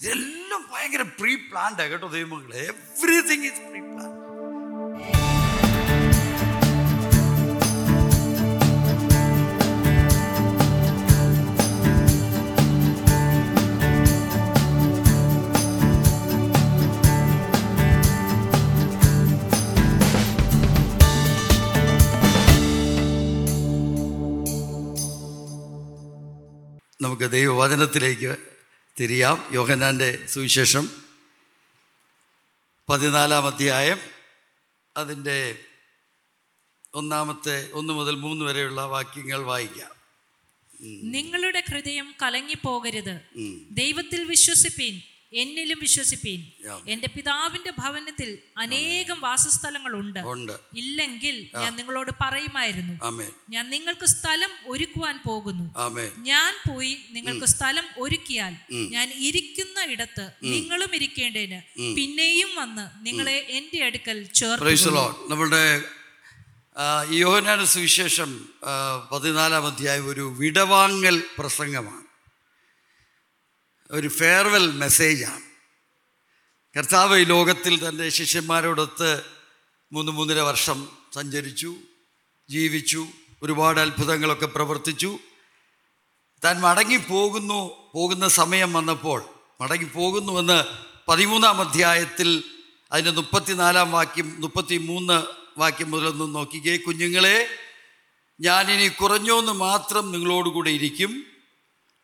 ഇതെല്ലാം ഭയങ്കര pre planned കേട്ടോ ദൈവമങ്ങളെ എവ്രിതിങ് ഇസ് പ്രീ പ്ലാൻ നമുക്ക് ദൈവവചനത്തിലേക്ക് തിരിയാം. യോഹനാന്റെ സുവിശേഷം പതിനാലാം അധ്യായം. അതിന്റെ ഒന്നാമത്തെ ഒന്ന് മുതൽ മൂന്ന് വരെയുള്ള വാക്യങ്ങൾ വായിക്കാം. നിങ്ങളുടെ ഹൃദയം കലങ്ങിപ്പോകരുത്. ദൈവത്തിൽ വിശ്വസിപ്പീൻ. എന്നിലും വിശ്വസിപ്പീൻ. എന്റെ പിതാവിന്റെ ഭവനത്തിൽ അനേകം വാസസ്ഥലങ്ങൾ ഉണ്ട്. ഇല്ലെങ്കിൽ ഞാൻ നിങ്ങളോട് പറയുമായിരുന്നു. ഞാൻ നിങ്ങൾക്ക് സ്ഥലം ഒരുക്കുവാൻ പോകുന്നു. ഞാൻ പോയി നിങ്ങൾക്ക് സ്ഥലം ഒരുക്കിയാൽ ഞാൻ ഇരിക്കുന്ന ഇടത്ത് നിങ്ങളും ഇരിക്കേണ്ടതിന് പിന്നെയും വന്ന് നിങ്ങളെ എന്റെ അടുക്കൽ ലോൺ നമ്മുടെ യോഹനാന സുവിശേഷം പതിനാലാം അധ്യായം ഒരു വിടവാങ്ങൽ പ്രസംഗമാണ്. ഒരു ഫെയർവെൽ മെസ്സേജാണ് കർത്താവ് ഈ ലോകത്തിൽ തന്റെ ശിഷ്യന്മാരോടൊത്ത് മൂന്ന് മൂന്നര വർഷം സഞ്ചരിച്ചു ജീവിച്ചു ഒരുപാട് അത്ഭുതങ്ങളൊക്കെ പ്രവർത്തിച്ചു. താൻ മടങ്ങി പോകുന്നു സമയം വന്നപ്പോൾ മടങ്ങി പോകുന്നുവെന്ന് പതിമൂന്നാം അധ്യായത്തിൽ അതിന്റെ മുപ്പത്തിനാലാം വാക്യം മുപ്പത്തി മൂന്ന് വാക്യം മുതലൊന്നും നോക്കിക്കേ. കുഞ്ഞുങ്ങളെ ഞാനിനി കുറഞ്ഞോന്ന് മാത്രം നിങ്ങളോടുകൂടെ ഇരിക്കും.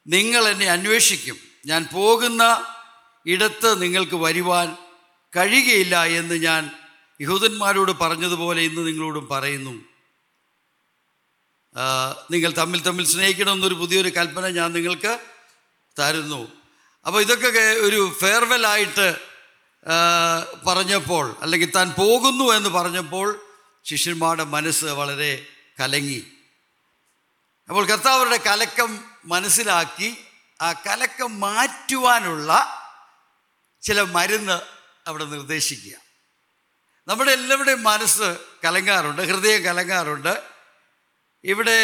നിങ്ങൾ എന്നെ അന്വേഷിക്കും. ഞാൻ പോകുന്ന ഇടത്ത് നിങ്ങൾക്ക് വരുവാൻ കഴിയുകയില്ല എന്ന് ഞാൻ യഹൂദന്മാരോട് പറഞ്ഞതുപോലെ ഇന്ന് നിങ്ങളോടും പറയുന്നു. നിങ്ങൾ തമ്മിൽ തമ്മിൽ സ്നേഹിക്കണമെന്നൊരു പുതിയൊരു കൽപ്പന ഞാൻ നിങ്ങൾക്ക് തരുന്നു. അപ്പോൾ ഇതൊക്കെ ഒരു ഫെയർവെൽ ആയിട്ട് പറഞ്ഞപ്പോൾ അല്ലെങ്കിൽ താൻ പോകുന്നു എന്ന് പറഞ്ഞപ്പോൾ ശിഷ്യന്മാരുടെ മനസ്സ് വളരെ കലങ്ങി. അപ്പോൾ കർത്താവരുടെ കലക്കം മനസ്സിലാക്കി ആ കലക്കം മാറ്റുവാനുള്ള ചില മരുന്ന് അവിടെ നിർദ്ദേശിക്കുക. നമ്മുടെ എല്ലാവരുടെയും മനസ്സ് കലങ്ങാറുണ്ട് ഹൃദയം കലങ്ങാറുണ്ട്. ഇവിടെ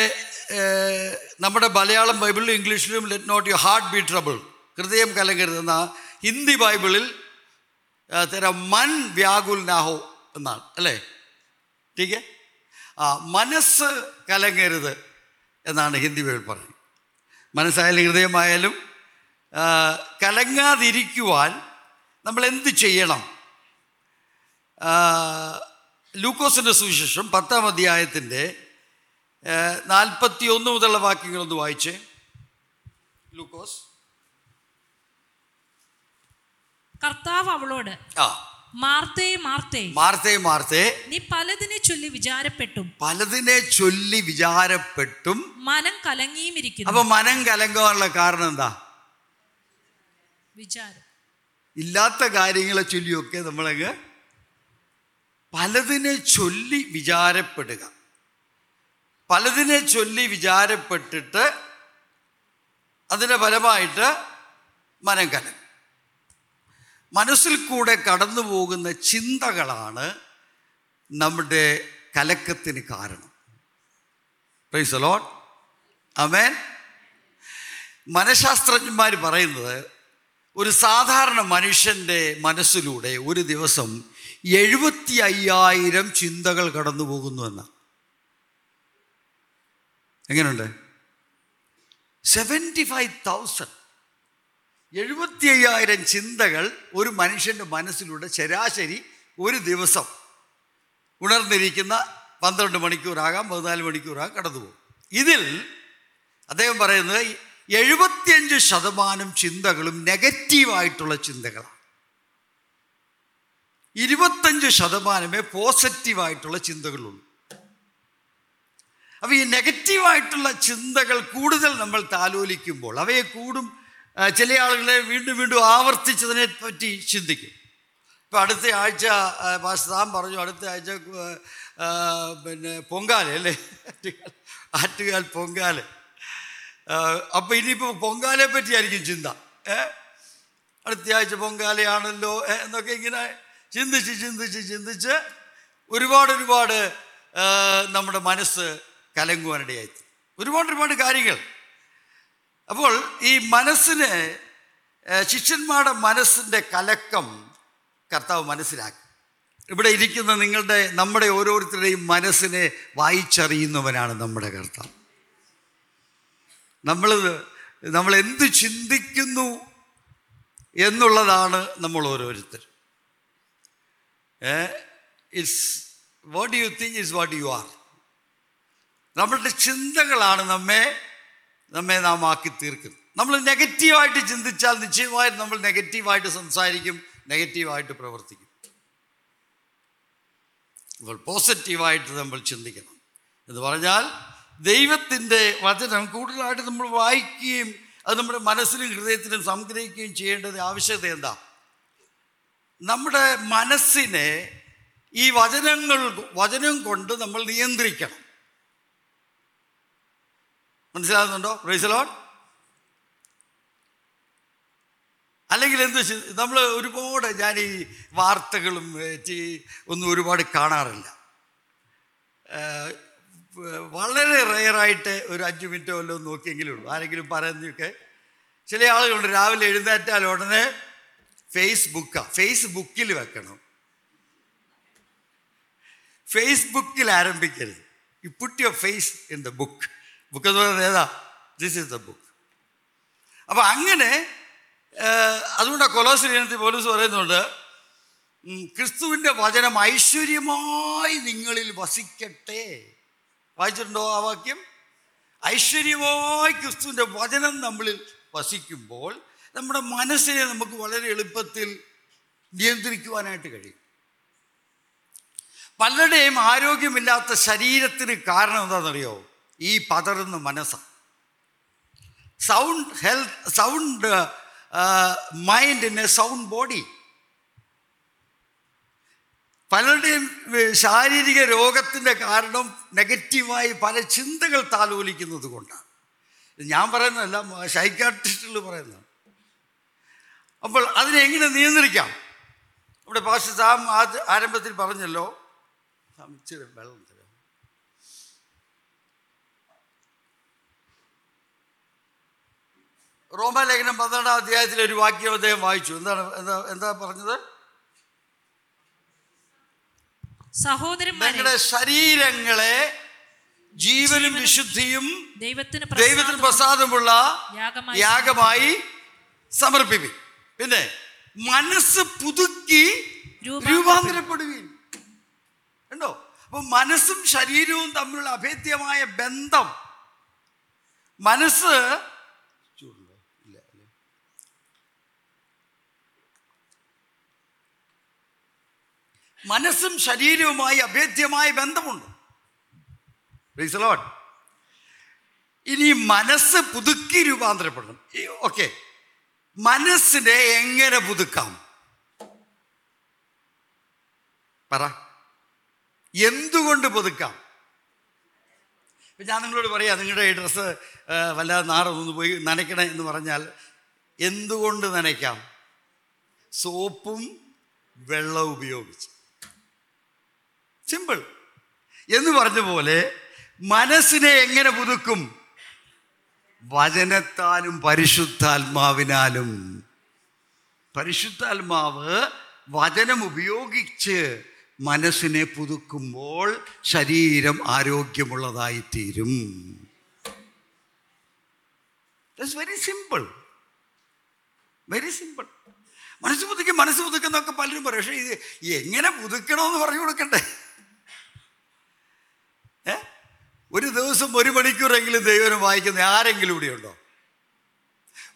നമ്മുടെ മലയാളം ബൈബിളിലും ഇംഗ്ലീഷിലും let not you heart be trouble ഹൃദയം കലങ്ങരുതെന്ന ഹിന്ദി ബൈബിളിൽ തര മൻ വ്യാകുൽ നാഹോ എന്നാണ് അല്ലേ? ടീക്കെ ആ മനസ്സ് കലങ്ങരുത് എന്നാണ് ഹിന്ദി ബൈബിൾ പറയുന്നത്. മനസ്സായാലും ഹൃദയമായാലും കലങ്ങാതിരിക്കുവാൻ നമ്മൾ എന്ത് ചെയ്യണം? ലൂക്കോസിന്റെ സുവിശേഷം പത്താം അധ്യായത്തിന്റെ നാൽപ്പത്തി ഒന്ന് മുതലുള്ള വാക്യങ്ങളൊന്ന് വായിച്ചേ. ലൂക്കോസ്. കർത്താവ് അവളോട് ആ. മാർത്തേ മാർത്തേ. മാർത്തേ മാർത്തേ. നീ പലതിനെ ചൊല്ലി വിചാരപ്പെട്ടും. പലതിനെ ചൊല്ലി വിചാരപ്പെട്ടും. മനം കലങ്ങിയും ഇരിക്കുന്നു അപ്പൊ മനം കലങ്ങാനുള്ള കാരണം എന്താ? വിചാരം. ഇല്ലാത്ത കാര്യങ്ങളെ ചൊല്ലിയൊക്കെ നമ്മളങ്ങ് പലതിനെ ചൊല്ലി വിചാരപ്പെടുക. പലതിനെ ചൊല്ലി വിചാരപ്പെട്ടിട്ട് അതിന്റെ ഫലമായിട്ട് മനം കലങ്ങും. മനസ്സിൽ കൂടെ കടന്നു പോകുന്ന ചിന്തകളാണ് നമ്മുടെ കലക്കത്തിന് കാരണം. പ്രൈസ് അലോൺ അമേൻ മനഃശാസ്ത്രജ്ഞന്മാർ പറയുന്നത് ഒരു സാധാരണ മനുഷ്യന്റെ മനസ്സിലൂടെ ഒരു ദിവസം എഴുപത്തി അയ്യായിരം ചിന്തകൾ കടന്നു പോകുന്നു എന്ന. എങ്ങനെയുണ്ട് സെവന്റി ഫൈവ് തൗസൻഡ് എഴുപത്തി അയ്യായിരം ചിന്തകൾ ഒരു മനുഷ്യന്റെ മനസ്സിലൂടെ ശരാശരി ഒരു ദിവസം ഉണർന്നിരിക്കുന്ന പന്ത്രണ്ട് മണിക്കൂറാകാം പതിനാല് മണിക്കൂറാകാം കടന്നു പോകും ഇതിൽ അദ്ദേഹം പറയുന്നത് എഴുപത്തിയഞ്ച് ശതമാനം ചിന്തകളും നെഗറ്റീവായിട്ടുള്ള ചിന്തകളാണ്. ഇരുപത്തഞ്ച് ശതമാനമേ പോസിറ്റീവായിട്ടുള്ള ചിന്തകളുള്ളൂ. അപ്പോൾ ഈ നെഗറ്റീവായിട്ടുള്ള ചിന്തകൾ കൂടുതൽ നമ്മൾ താലോലിക്കുമ്പോൾ അവയെ കൂടും ചില ആളുകളെ വീണ്ടും വീണ്ടും ആവർത്തിച്ചതിനെ പറ്റി ചിന്തിക്കും. ഇപ്പം അടുത്ത ആഴ്ച പാസ്റ്റർ പറഞ്ഞു അടുത്ത ആഴ്ച പിന്നെ പൊങ്കാല അല്ലേ? ആറ്റുകാൽ പൊങ്കാല. അപ്പം ഇനിയിപ്പോൾ പൊങ്കാലയെ പറ്റിയായിരിക്കും ചിന്ത. ഏ? അടുത്ത ആഴ്ച പൊങ്കാലയാണല്ലോ എന്നൊക്കെ ഇങ്ങനെ ചിന്തിച്ച് ചിന്തിച്ച് ചിന്തിച്ച് ഒരുപാട് ഒരുപാട് നമ്മുടെ മനസ്സ് കലങ്ങുവാനിടയായി. ഒരുപാട് ഒരുപാട് കാര്യങ്ങൾ. അപ്പോൾ ഈ മനസ്സിനെ ശിഷ്യന്മാരുടെ മനസ്സിന്റെ കലക്കം കർത്താവ് മനസ്സിലാക്കി. ഇവിടെ ഇരിക്കുന്ന നിങ്ങളുടെ നമ്മുടെ ഓരോരുത്തരുടെയും മനസ്സിനെ വായിച്ചറിയുന്നവനാണ് നമ്മുടെ കർത്താവ്. നമ്മൾ നമ്മൾ എന്ത് ചിന്തിക്കുന്നു എന്നുള്ളതാണ് നമ്മൾ ഓരോരുത്തർ. It's what you think is what you are നമ്മളുടെ ചിന്തകളാണ് നമ്മെ നമ്മെ നാം ആക്കി തീർക്കും. നമ്മൾ നെഗറ്റീവായിട്ട് ചിന്തിച്ചാൽ നിശ്ചയമായും നമ്മൾ നെഗറ്റീവായിട്ട് സംസാരിക്കും നെഗറ്റീവായിട്ട് പ്രവർത്തിക്കും. അപ്പോൾ പോസിറ്റീവായിട്ട് നമ്മൾ ചിന്തിക്കണം. എന്ന് പറഞ്ഞാൽ ദൈവത്തിന്റെ വചനം കൂടുതലായിട്ട് നമ്മൾ വായിക്കുകയും അത് നമ്മുടെ മനസ്സിലും ഹൃദയത്തിലും സംഗ്രഹിക്കുകയും ചെയ്യേണ്ടത് ആവശ്യകത എന്താ? നമ്മുടെ മനസ്സിനെ ഈ വചനങ്ങൾ വചനം കൊണ്ട് നമ്മൾ നിയന്ത്രിക്കണം. മനസ്സിലാകുന്നുണ്ടോ? റൈസലോൺ അല്ലെങ്കിൽ എന്ത് നമ്മൾ ഒരുപാട് ഞാൻ ഈ വാർത്തകളും ഒന്നും ഒരുപാട് കാണാറില്ല. വളരെ റെയറായിട്ട് ഒരു അഞ്ച് മിനിറ്റോ വല്ലതും നോക്കിയെങ്കിലും ഉള്ളൂ. ആരെങ്കിലും പറയുന്നൊക്കെ ചില ആളുകളുണ്ട് രാവിലെ എഴുന്നേറ്റാൽ ഉടനെ ഫേസ്ബുക്കാണ് ഫേസ്ബുക്കിൽ വെക്കണം. ഫേസ്ബുക്കിൽ ആരംഭിക്കരുത്. You put your face in the book book എന്ന് പറയുന്നത് ഏതാ? ദിസ് ഇസ് ദ ബുക്ക് അപ്പോൾ അങ്ങനെ ഏഹ്, അതുകൊണ്ടാണ് കൊലോസിനത്തിൽ പോലീസ് പറയുന്നുണ്ട് ക്രിസ്തുവിന്റെ വചനം ഐശ്വര്യമായി നിങ്ങളിൽ വസിക്കട്ടെ. വായിച്ചിട്ടുണ്ടോ ആ വാക്യം? ഐശ്വര്യമായി ക്രിസ്തുവിന്റെ വചനം നമ്മളിൽ വസിക്കുമ്പോൾ നമ്മുടെ മനസ്സിനെ നമുക്ക് വളരെ എളുപ്പത്തിൽ നിയന്ത്രിക്കുവാനായിട്ട് കഴിയും. പലരുടെയും ആരോഗ്യമില്ലാത്ത ശരീരത്തിന് കാരണം എന്താണെന്നറിയോ? ഈ പതറുന്ന മനസ്സ്. Sound health sound mind in a sound body പലരുടെയും ശാരീരിക രോഗത്തിന്റെ കാരണം നെഗറ്റീവായി പല ചിന്തകൾ താലോലിക്കുന്നത് കൊണ്ടാണ്. ഞാൻ പറയുന്നതല്ല സൈക്കാട്രിസ്റ്റുകൾ പറയുന്നതാണ് അപ്പോൾ അതിനെ എങ്ങനെ നിയന്ത്രിക്കാം? ഇവിടെ പാസ്റ്റർ സാം ആദ്യ ആരംഭത്തിൽ പറഞ്ഞല്ലോ വെള്ളം തരാം റോമാലേഖനം പന്ത്രണ്ടാം അധ്യായത്തിലെ ഒരു വാക്യം അദ്ദേഹം വായിച്ചു. എന്താണ് എന്താ എന്താ പറഞ്ഞത്? സഹോദരന്മാരെ നിങ്ങളുടെ ശരീരങ്ങളെ ജീവനും വിശുദ്ധിയും ദൈവത്തിന് ദൈവത്തിന് പ്രസാദമുള്ള യാഗമായി സമർപ്പിക്കും പിന്നെ മനസ്സ് പുതുക്കി രൂപാന്തരപ്പെടും. രൂപാന്തരപ്പെടുകയും ഉണ്ടോ അപ്പൊ മനസ്സും ശരീരവും തമ്മിലുള്ള അഭേദ്യമായ ബന്ധം. മനസ്സ് ചൂടുണ്ടോ? ഇല്ല, ഇല്ല. മനസ്സും ശരീരവുമായി അഭേദ്യമായ ബന്ധമുണ്ട്. ഇനി മനസ്സ് പുതുക്കി രൂപാന്തരപ്പെടണം ഓക്കെ മനസ്സിനെ എങ്ങനെ പുതുക്കാം? പറ. എന്തുകൊണ്ട് പുതുക്കാം? ഇപ്പം ഞാൻ നിങ്ങളോട് പറയാം നിങ്ങളുടെ ഈ ഡ്രസ്സ് വല്ലാതെ നാറൊന്ന് പോയി നനയ്ക്കണം എന്ന് പറഞ്ഞാൽ എന്തുകൊണ്ട് നനയ്ക്കാം? സോപ്പും വെള്ളവും ഉപയോഗിച്ച്. സിമ്പിൾ എന്ന് പറഞ്ഞ പോലെ മനസ്സിനെ എങ്ങനെ പുതുക്കും? വചനത്താലും പരിശുദ്ധാത്മാവിനാലും. പരിശുദ്ധാത്മാവ് വചനം ഉപയോഗിച്ച് മനസ്സിനെ പുതുക്കുമ്പോൾ ശരീരം ആരോഗ്യമുള്ളതായി ആരോഗ്യമുള്ളതായിത്തീരും വെരി സിമ്പിൾ വെരി സിമ്പിൾ മനസ്സ് പുതുക്കി മനസ്സ് പുതുക്കുന്നൊക്കെ പലരും പറയും. പക്ഷേ ഇത് എങ്ങനെ പുതുക്കണമെന്ന് പറഞ്ഞു കൊടുക്കണ്ടേ ഏ ഒരു ദിവസം ഒരു മണിക്കൂറെങ്കിലും ദൈവം വായിക്കുന്ന ആരെങ്കിലും ഇവിടെ ഉണ്ടോ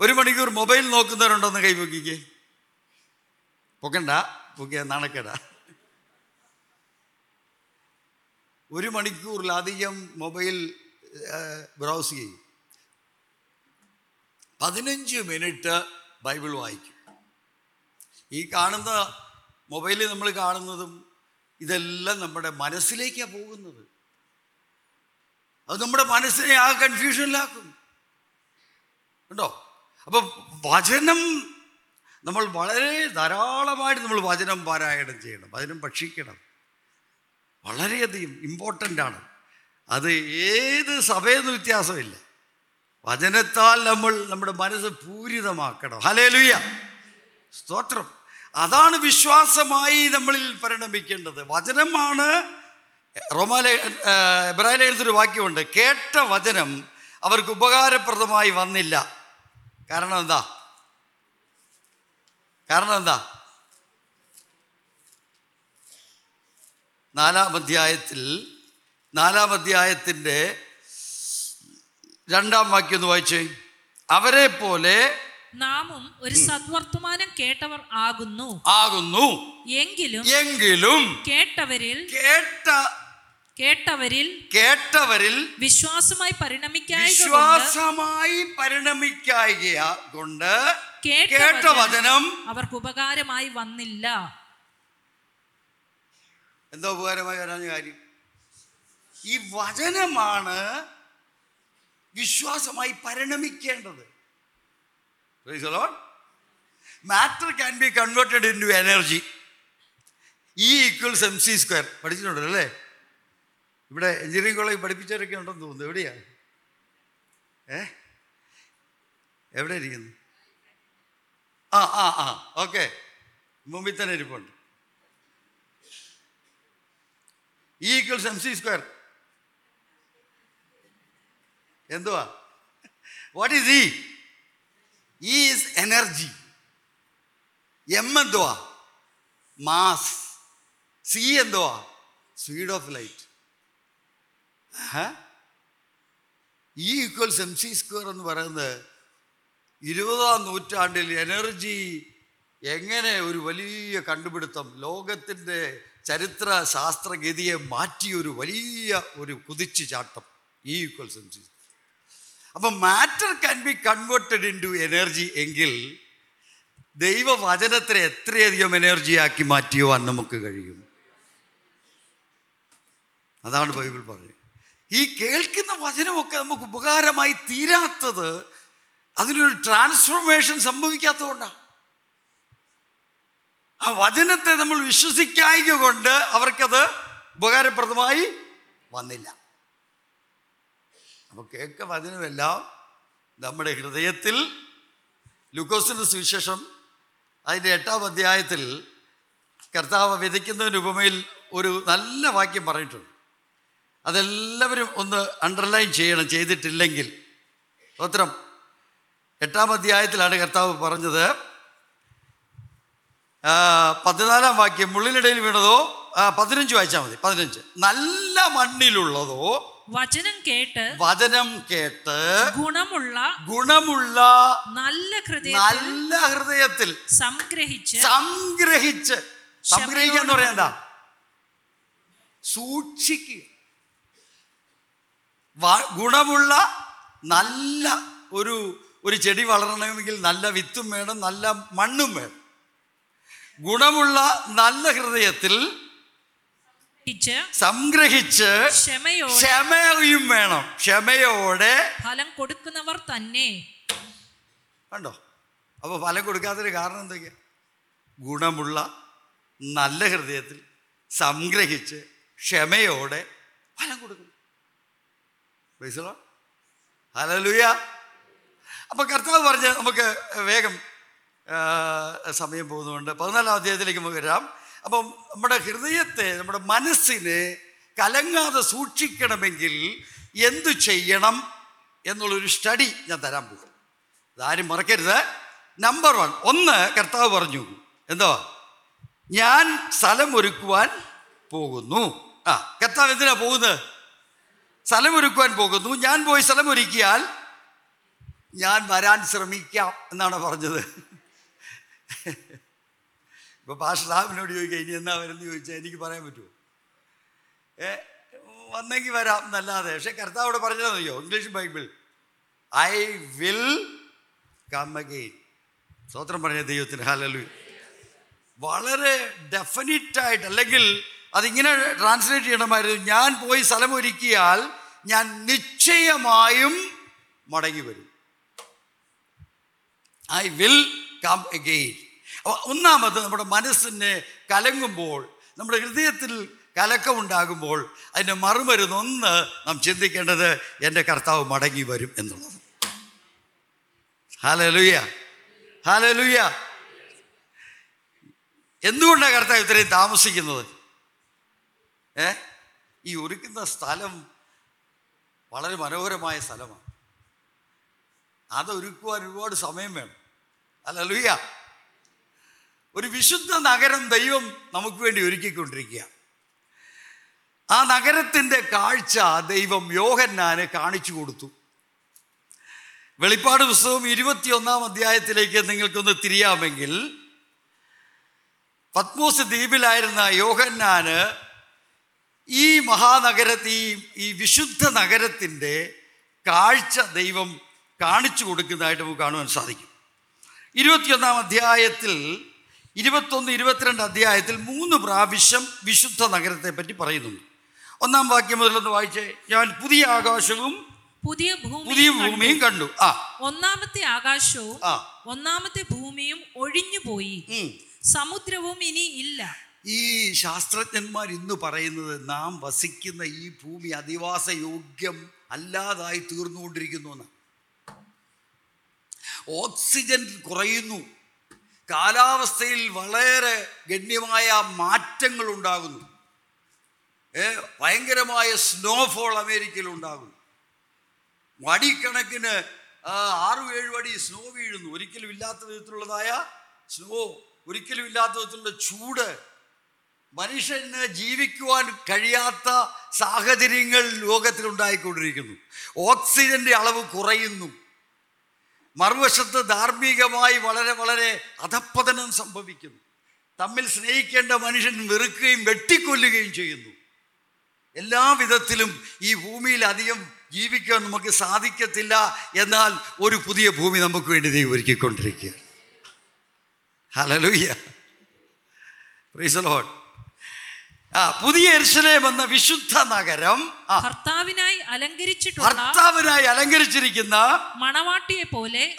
ഒരു മണിക്കൂർ മൊബൈൽ നോക്കുന്നവരുണ്ടോന്ന് കൈ പൊക്കിക്ക്. പൊക്കണ്ട പൊക്കിയ നാണക്കേട. ഒരു മണിക്കൂറിലധികം മൊബൈൽ ബ്രൗസ് ചെയ്യും. പതിനഞ്ച് മിനിറ്റ് ബൈബിൾ വായിക്കും. ഈ കാണുന്ന മൊബൈലിൽ നമ്മൾ കാണുന്നതും ഇതെല്ലാം നമ്മുടെ മനസ്സിലേക്കാണ് പോകുന്നത്. അത് നമ്മുടെ മനസ്സിനെ ആ കൺഫ്യൂഷനിലാക്കും ഉണ്ടോ അപ്പോൾ വചനം നമ്മൾ വളരെ ധാരാളമായിട്ട് നമ്മൾ വചനം പാരായണം ചെയ്യണം വചനം ഭക്ഷിക്കണം. വളരെയധികം ഇമ്പോർട്ടന്റ് ആണ്. അത് ഏത് സഭയെന്ന് വ്യത്യാസമില്ല. വചനത്താൽ നമ്മൾ നമ്മുടെ മനസ്സ് പൂരിതമാക്കണം. ഹലേലുയ്യ സ്തോത്രം. അതാണ് വിശ്വാസമായി നമ്മളിൽ പരിണമിക്കേണ്ടത്. വചനമാണ് റോമാല എബ്രാഹിലെഴുത്തൊരു വാക്യമുണ്ട് കേട്ട വചനം അവർക്ക് ഉപകാരപ്രദമായി വന്നില്ല. കാരണം എന്താ? കാരണം എന്താ? നാലാം അധ്യായത്തിൽ നാലാം അധ്യായത്തിന്റെ രണ്ടാം വാക്യം ഒന്ന് വായിച്ചേ. അവരെ പോലെ നാമും ഒരു സദ്വർത്തമാനം കേട്ടവർ ആകുന്നു. ആകുന്നു. എങ്കിലും എങ്കിലും കേട്ടവരിൽ കേട്ട കേട്ടവരിൽ കേട്ടവരിൽ വിശ്വാസമായി പരിണമിക്കായ വിശ്വാസമായി പരിണമിക്കായ കൊണ്ട് കേട്ട വചനം അവർക്ക് ഉപകാരമായി വന്നില്ല. എന്തോ ഉപകാരമായി വരാഞ്ഞ കാര്യം? ഈ വചനമാണ് വിശ്വാസമായി പരിണമിക്കേണ്ടത്. Matter can be converted into energy E equals M C square പഠിച്ചിട്ടുണ്ടല്ലോ അല്ലേ? ഇവിടെ എഞ്ചിനീയറിംഗ് കോളേജ് പഠിപ്പിച്ചവരൊക്കെ ഉണ്ടെന്ന് തോന്നുന്നു. എവിടെയാ? ഏ? എവിടെ ഇരിക്കുന്നു ആ ആ ആ. ഓക്കെ. മുമ്പിൽ തന്നെ ഇരിപ്പുണ്ട്. E equals M C square എന്തുവാ? What is E is energy M എന്തുവാ? മാസ് സി എന്തുവാ? Speed of light E equals M C square എന്ന് പറയുന്നത് ഇരുപതാം നൂറ്റാണ്ടിൽ എനർജി എങ്ങനെ ഒരു വലിയ കണ്ടുപിടുത്തം ലോകത്തിന്റെ ചരിത്ര ശാസ്ത്രഗതിയെ മാറ്റിയ ഒരു വലിയ ഒരു കുതിച്ചു ചാട്ടം. ഇ ഈക്വൽസ് എം സി അപ്പം matter can be converted into energy എങ്കിൽ ദൈവവചനത്തെ എത്രയധികം എനർജിയാക്കി മാറ്റിയുവാൻ നമുക്ക് കഴിയും. അതാണ് ബൈബിൾ പറയുന്നത് ഈ കേൾക്കുന്ന വചനമൊക്കെ നമുക്ക് ഉപകാരമായി തീരാത്തത് അതിനൊരു ട്രാൻസ്ഫോർമേഷൻ സംഭവിക്കാത്തതുകൊണ്ടാണ് ആ വചനത്തെ നമ്മൾ വിശ്വസിക്കായിക കൊണ്ട് അവർക്കത് ഉപകാരപ്രദമായി വന്നില്ല. അപ്പോൾ കേൾക്ക വചനമെല്ലാം നമ്മുടെ ഹൃദയത്തിൽ ലുക്കോസിന്റെ സുവിശേഷം അതിന്റെ എട്ടാം അധ്യായത്തിൽ കർത്താവ് വിതയ്ക്കുന്നതിന് ഉപമയിൽ ഒരു നല്ല വാക്യം പറഞ്ഞിട്ടുണ്ട്. അതെല്ലാവരും ഒന്ന് അണ്ടർലൈൻ ചെയ്യണം. ചെയ്തിട്ടില്ലെങ്കിൽ. സ്തോത്രം എട്ടാം അധ്യായത്തിലാണ് കർത്താവ് പറഞ്ഞത് പതിനാലാം വാക്യം മുള്ളിനിടയിൽ വീണതോ ആ, പതിനഞ്ച് വായിച്ചാൽ മതി. പതിനഞ്ച്. നല്ല മണ്ണിലുള്ളതോ വചനം കേട്ട് വചനം കേട്ട് ഗുണമുള്ള ഗുണമുള്ള നല്ല ഹൃദയത്തിൽ നല്ല ഹൃദയത്തിൽ സംഗ്രഹിച്ച് സംഗ്രഹിച്ച്. സംഗ്രഹിക്കുക എന്ന് സൂക്ഷിക്കുക. ഗുണമുള്ള നല്ല ഒരു ഒരു ചെടി വളരണമെങ്കിൽ നല്ല വിത്തും വേണം നല്ല മണ്ണും വേണം. ഗുണമുള്ള നല്ല ഹൃദയത്തിൽ ഗ്രഹിച്ച് സംഗ്രഹിച്ച് ക്ഷമയും വേണം. ക്ഷമയോടെ ഫലം കൊടുക്കുന്നവർ തന്നെ. കണ്ടോ? അപ്പോൾ ഫലം കൊടുക്കാത്തൊരു കാരണം എന്തൊക്കെയാ ഗുണമുള്ള നല്ല ഹൃദയത്തിൽ സംഗ്രഹിച്ച് ക്ഷമയോടെ ഫലം കൊടുക്കും. മനസ്സിലോ ഹലലുയ അപ്പം കർത്താവ് പറഞ്ഞ് നമുക്ക് വേഗം സമയം പോകുന്നുണ്ട്. പതിനാലാം അധ്യായത്തിലേക്ക് നമുക്ക് വരാം. അപ്പം നമ്മുടെ ഹൃദയത്തെ നമ്മുടെ മനസ്സിനെ കലങ്ങാതെ സൂക്ഷിക്കണമെങ്കിൽ എന്തു ചെയ്യണം എന്നുള്ളൊരു സ്റ്റഡി ഞാൻ തരാൻ പോകും. അതാരും മറക്കരുത്. നമ്പർ വൺ ഒന്ന് കർത്താവ് പറഞ്ഞു എന്തോ? ഞാൻ സ്ഥലം ഒരുക്കുവാൻ പോകുന്നു. ആ കർത്താവ് എന്തിനാ പോകുന്നത്? സ്ഥലം ഒരുക്കുവാൻ പോകുന്നു. ഞാൻ പോയി സ്ഥലം ഒരുക്കിയാൽ ഞാൻ വരാൻ ശ്രമിക്കാം എന്നാണ് പറഞ്ഞത്. ഇപ്പൊ പാഷ ചോദിക്കുക ഇനി എന്നാ വരുന്നത് ചോദിച്ചാൽ എനിക്ക് പറയാൻ പറ്റുമോ? ഏ വന്നെങ്കിൽ വരാം എന്നല്ലാതെ. പക്ഷെ കർത്താവോട് പറഞ്ഞതെന്നറിയോ English Bible. I will come again. സ്വത്രം പറഞ്ഞ ദൈവത്തിന്. ഹലലു വളരെ ഡെഫിനിറ്റായിട്ട് അല്ലെങ്കിൽ അതിങ്ങനെ ട്രാൻസ്ലേറ്റ് ചെയ്യണമായിരുന്നു. ഞാൻ പോയി സ്ഥലം ഒരുക്കിയാൽ ഞാൻ നിശ്ചയമായും മടങ്ങി വരും. ഐ വിൽ കം എഗെയിൻ ഒന്നാമത് നമ്മുടെ മനസ്സിനെ കലങ്ങുമ്പോൾ നമ്മുടെ ഹൃദയത്തിൽ കലക്കമുണ്ടാകുമ്പോൾ അതിന്റെ മറുമരുന്ന് ഒന്ന് നാം ചിന്തിക്കേണ്ടത് എന്റെ കർത്താവ് മടങ്ങി വരും എന്നുള്ളത് ഹാലലുയ്യ ഹാലലുയ്യ എന്തുകൊണ്ടാണ് കർത്താവ് ഇത്രയും താമസിക്കുന്നത്? ഏ? ഈ ഒരുക്കുന്ന സ്ഥലം വളരെ മനോഹരമായ സ്ഥലമാണ്. അതൊരുക്കുവാൻ ഒരുപാട് സമയം വേണം. അല്ലല്ലുയ്യ ഒരു വിശുദ്ധ നഗരം ദൈവം നമുക്ക് വേണ്ടി ഒരുക്കിക്കൊണ്ടിരിക്കുക ആ നഗരത്തിന്റെ കാഴ്ച ദൈവം യോഹന്നാന് കാണിച്ചു കൊടുത്തു. വെളിപ്പാട് പുസ്തകം ഇരുപത്തിയൊന്നാം അധ്യായത്തിലേക്ക് നിങ്ങൾക്കൊന്ന് തിരിയാമെങ്കിൽ പത്മോസ് ദ്വീപിലായിരുന്ന യോഹന്നാന് ഈ മഹാനഗരത്തിൽ ഈ വിശുദ്ധ നഗരത്തിന്റെ കാഴ്ച ദൈവം കാണിച്ചു കൊടുക്കുന്നതായിട്ട് നമുക്ക് കാണുവാൻ സാധിക്കും. ഇരുപത്തിയൊന്നാം അധ്യായത്തിൽ ഇരുപത്തൊന്ന് ഇരുപത്തിരണ്ട് അധ്യായത്തിൽ മൂന്ന് പ്രാവശ്യം വിശുദ്ധ നഗരത്തെ പറ്റി പറയുന്നുണ്ട്. ഒന്നാം വാക്യം മുതലൊന്ന് വായിച്ചേ. ഞാൻ പുതിയ ആകാശവും പുതിയ പുതിയ ഭൂമിയും കണ്ടു. ആ. ഒന്നാമത്തെ ആകാശവും ഒന്നാമത്തെ ഭൂമിയും ഒഴിഞ്ഞു പോയി സമുദ്രവും ഇനി ഇല്ല. ഈ ശാസ്ത്രജ്ഞന്മാർ ഇന്ന് പറയുന്നത് നാം വസിക്കുന്ന ഈ ഭൂമി അധിവാസ യോഗ്യം അല്ലാതായി തീർന്നുകൊണ്ടിരിക്കുന്നു എന്ന്. ഓക്സിജൻ കുറയുന്നു. കാലാവസ്ഥയിൽ വളരെ ഗണ്യമായ മാറ്റങ്ങൾ ഉണ്ടാകുന്നു. ഭയങ്കരമായ സ്നോഫോൾ അമേരിക്കയിൽ ഉണ്ടാകുന്നു. വടിക്കണക്കിന് ആറും ഏഴും അടി സ്നോ വീഴുന്നു. ഒരിക്കലും ഇല്ലാത്ത വിധത്തിലുള്ളതായ സ്നോ ഒരിക്കലും ഇല്ലാത്ത വിധത്തിലുള്ള ചൂട് മനുഷ്യന് ജീവിക്കുവാൻ കഴിയാത്ത സാഹചര്യങ്ങൾ ലോകത്തിൽ ഉണ്ടായിക്കൊണ്ടിരിക്കുന്നു ഓക്സിജന്റെ അളവ് കുറയുന്നു. മറുവശത്ത് ധാർമ്മികമായി വളരെ വളരെ അധപ്പതനം സംഭവിക്കുന്നു. തമ്മിൽ സ്നേഹിക്കേണ്ട മനുഷ്യൻ വെറുക്കുകയും വെട്ടിക്കൊല്ലുകയും ചെയ്യുന്നു. എല്ലാ വിധത്തിലും ഈ ഭൂമിയിൽ അധികം ജീവിക്കാൻ നമുക്ക് സാധിക്കത്തില്ല എന്നാൽ ഒരു പുതിയ ഭൂമി നമുക്ക് വേണ്ടി ദൈവം ഒരുക്കിക്കൊണ്ടിരിക്കുക ഹലലുയ്യ പ്രൈസ് ആ പുതിയ എർശലേം എന്ന വിശുദ്ധ നഗരം ഭർത്താവിനായി അലങ്കരിച്ചിട്ടുള്ള ഭർത്താവിനായി അലങ്കരിച്ചിരിക്കുന്ന മണവാട്ടിയെ പോലെ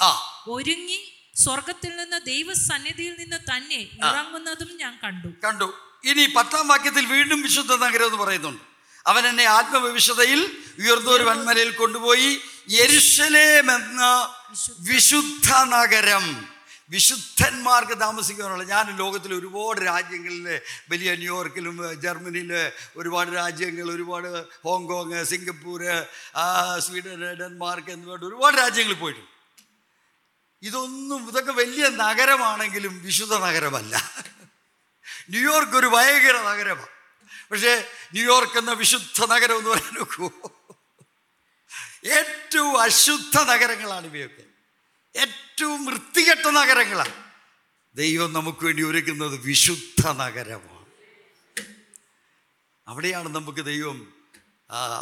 ഒരുങ്ങി സ്വർഗത്തിൽ നിന്ന് ദൈവസന്നിധിയിൽ നിന്ന് തന്നെ ഇറങ്ങുന്നതും ഞാൻ കണ്ടു. കണ്ടു. ഇനി പത്താം വാക്യത്തിൽ വീണ്ടും വിശുദ്ധ നഗരം എന്ന് പറയുന്നുണ്ട്. അവൻ എന്നെ ആത്മവിശുദ്ധയിൽ ഉയർന്നൊരു വൻമലയിൽ കൊണ്ടുപോയി യെരുശലേം എന്ന വിശുദ്ധ നഗരം. വിശുദ്ധന്മാർക്ക് താമസിക്കാനുള്ള ഞാൻ ലോകത്തിൽ ഒരുപാട് രാജ്യങ്ങളിൽ വലിയ ന്യൂയോർക്കിലും ജർമ്മനിയിൽ ഒരുപാട് രാജ്യങ്ങൾ ഒരുപാട് ഹോങ്കോങ് സിംഗപ്പൂർ സ്വീഡൻ ഡെൻമാർക്ക് എന്നിവയുടെ ഒരുപാട് രാജ്യങ്ങളിൽ പോയിട്ടുണ്ട്. ഇതൊന്നും ഇതൊക്കെ വലിയ നഗരമാണെങ്കിലും വിശുദ്ധ നഗരമല്ല. ന്യൂയോർക്ക് ഒരു ഭയങ്കര നഗരമാണ് പക്ഷേ ന്യൂയോർക്ക് എന്ന വിശുദ്ധ നഗരം എന്ന് പറയാൻ നോക്കൂ. ഏറ്റവും അശുദ്ധ നഗരങ്ങളാണ് ഇവയൊക്കെ. ഏറ്റവും വൃത്തികെട്ട നഗരങ്ങളാണ് ദൈവം നമുക്ക് വേണ്ടി ഒരുക്കുന്നത് വിശുദ്ധ നഗരമാണ്. അവിടെയാണ് നമുക്ക് ദൈവം